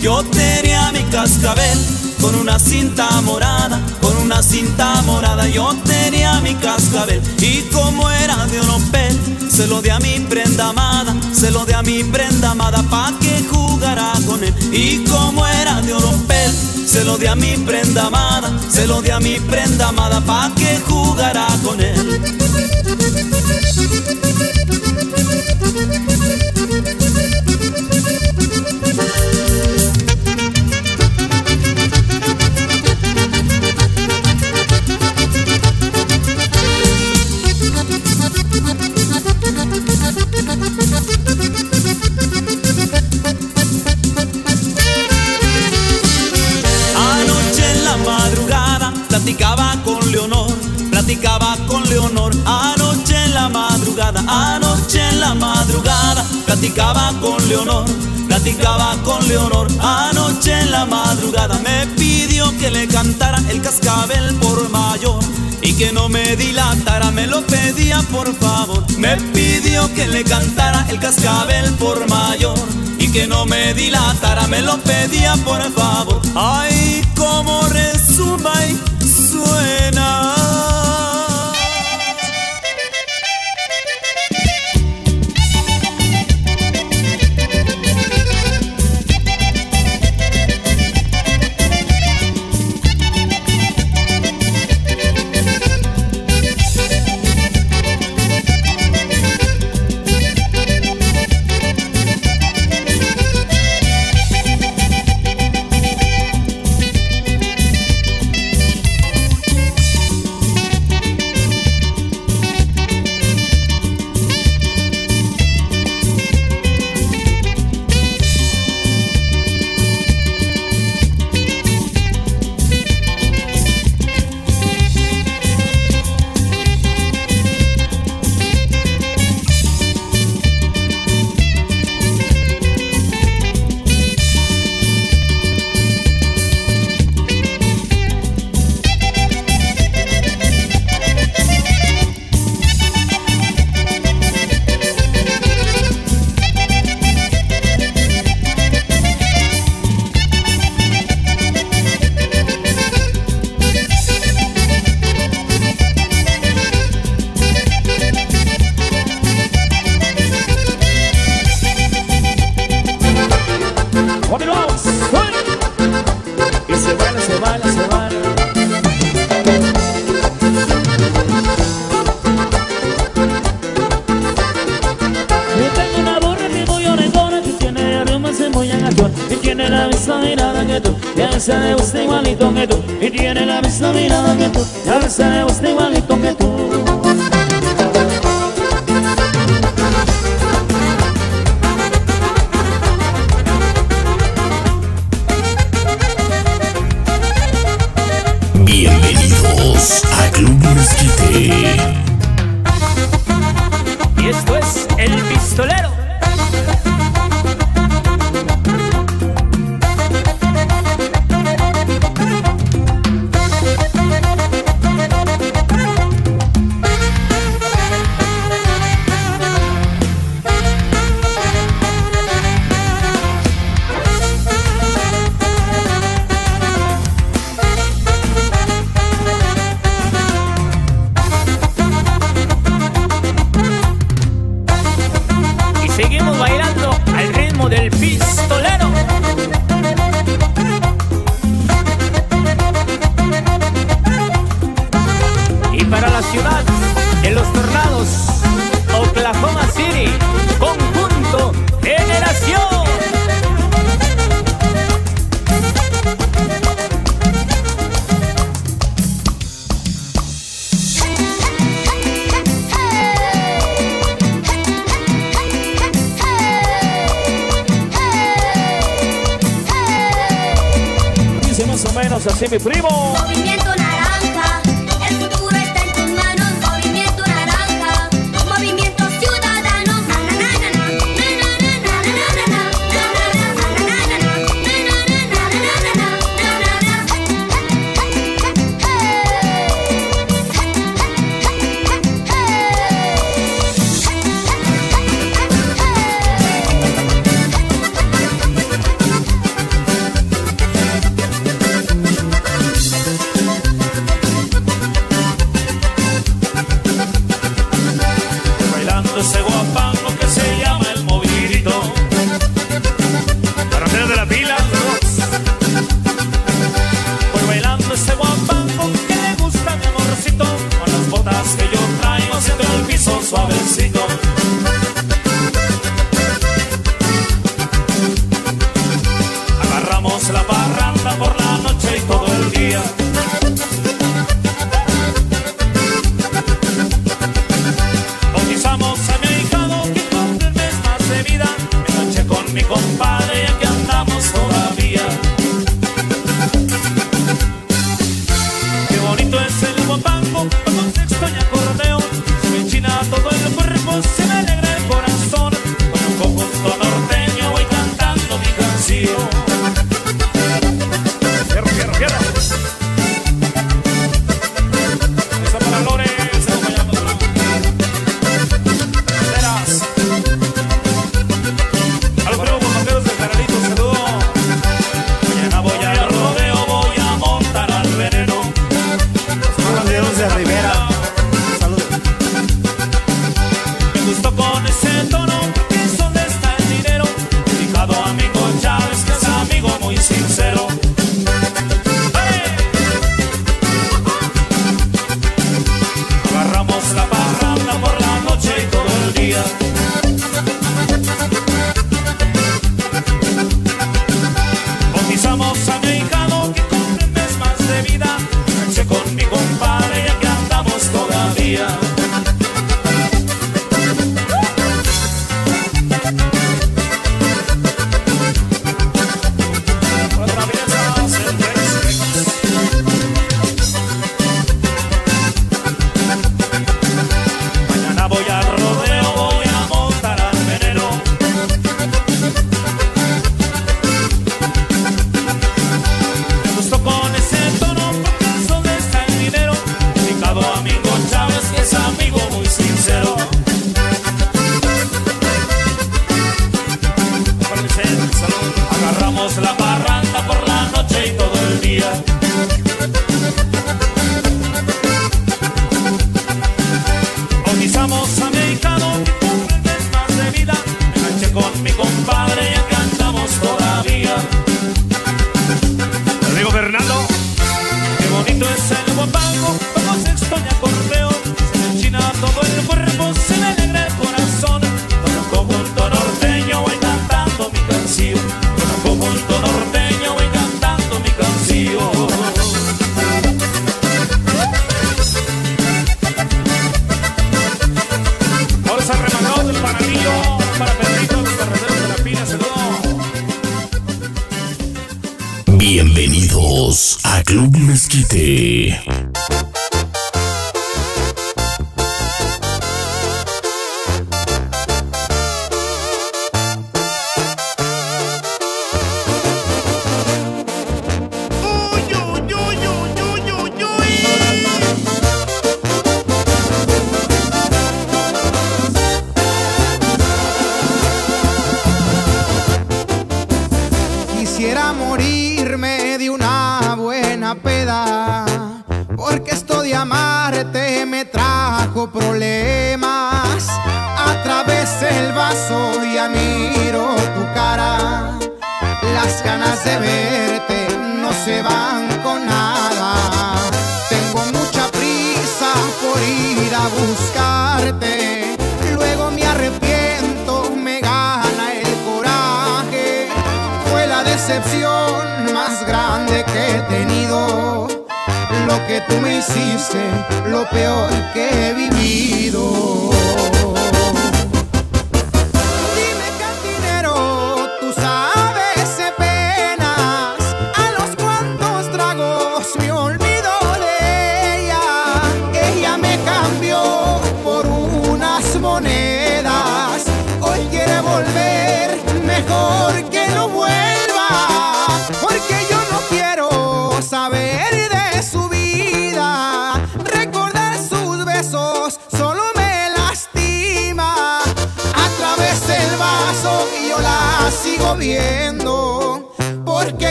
S19: Yo tenía mi cascabel con una cinta morada, con una cinta morada. Yo tenía mi cascabel y como era de oropel, se lo di a mi prenda amada, se se lo di a mi prenda amada pa' que jugara con él. Y como era de oropel, se lo di a mi prenda amada, se lo di a mi prenda amada pa' que jugara con él. Platicaba con Leonor, platicaba con Leonor. Anoche en la madrugada me pidió que le cantara el cascabel por mayor. Y que no me dilatara, me lo pedía por favor. Me pidió que le cantara el cascabel por mayor y que no me dilatara, me lo pedía por favor. Ay, cómo resuma y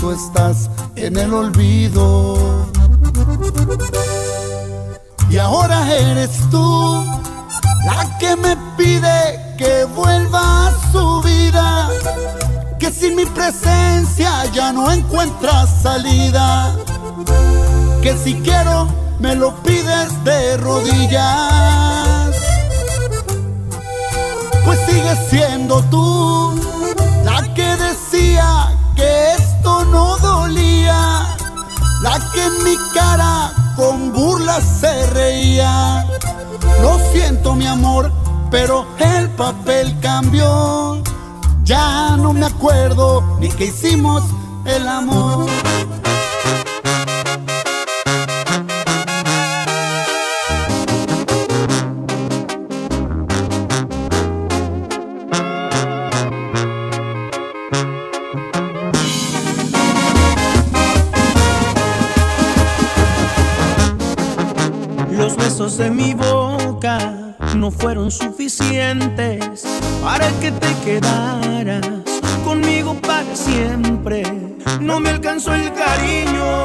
S20: tú
S21: estás en el olvido. Y ahora eres tú la que me pide que vuelva a su vida, que sin mi presencia ya no encuentras salida, que si quiero me lo pides de rodillas, pues sigues siendo tú la que en mi cara con burlas se reía. Lo siento mi amor, pero el papel cambió. Ya no me acuerdo ni que hicimos el amor.
S22: en mi boca no fueron suficientes para que te quedaras conmigo para siempre. No me alcanzó el cariño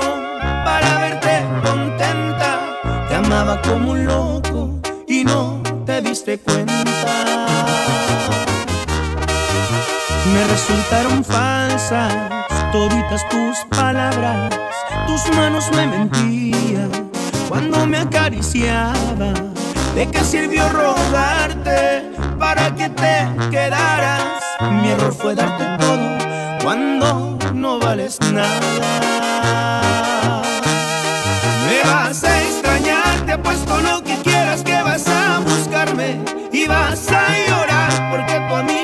S22: para verte contenta. Te amaba como un loco y no te diste cuenta. Me resultaron falsas toditas tus palabras, tus manos me mentían cuando me acariciaba. ¿De qué sirvió rogarte para que te quedaras? Mi error fue darte todo cuando no vales nada. Me vas a extrañar, te apuesto lo que quieras que vas a buscarme y vas a llorar porque
S23: tu
S4: amigo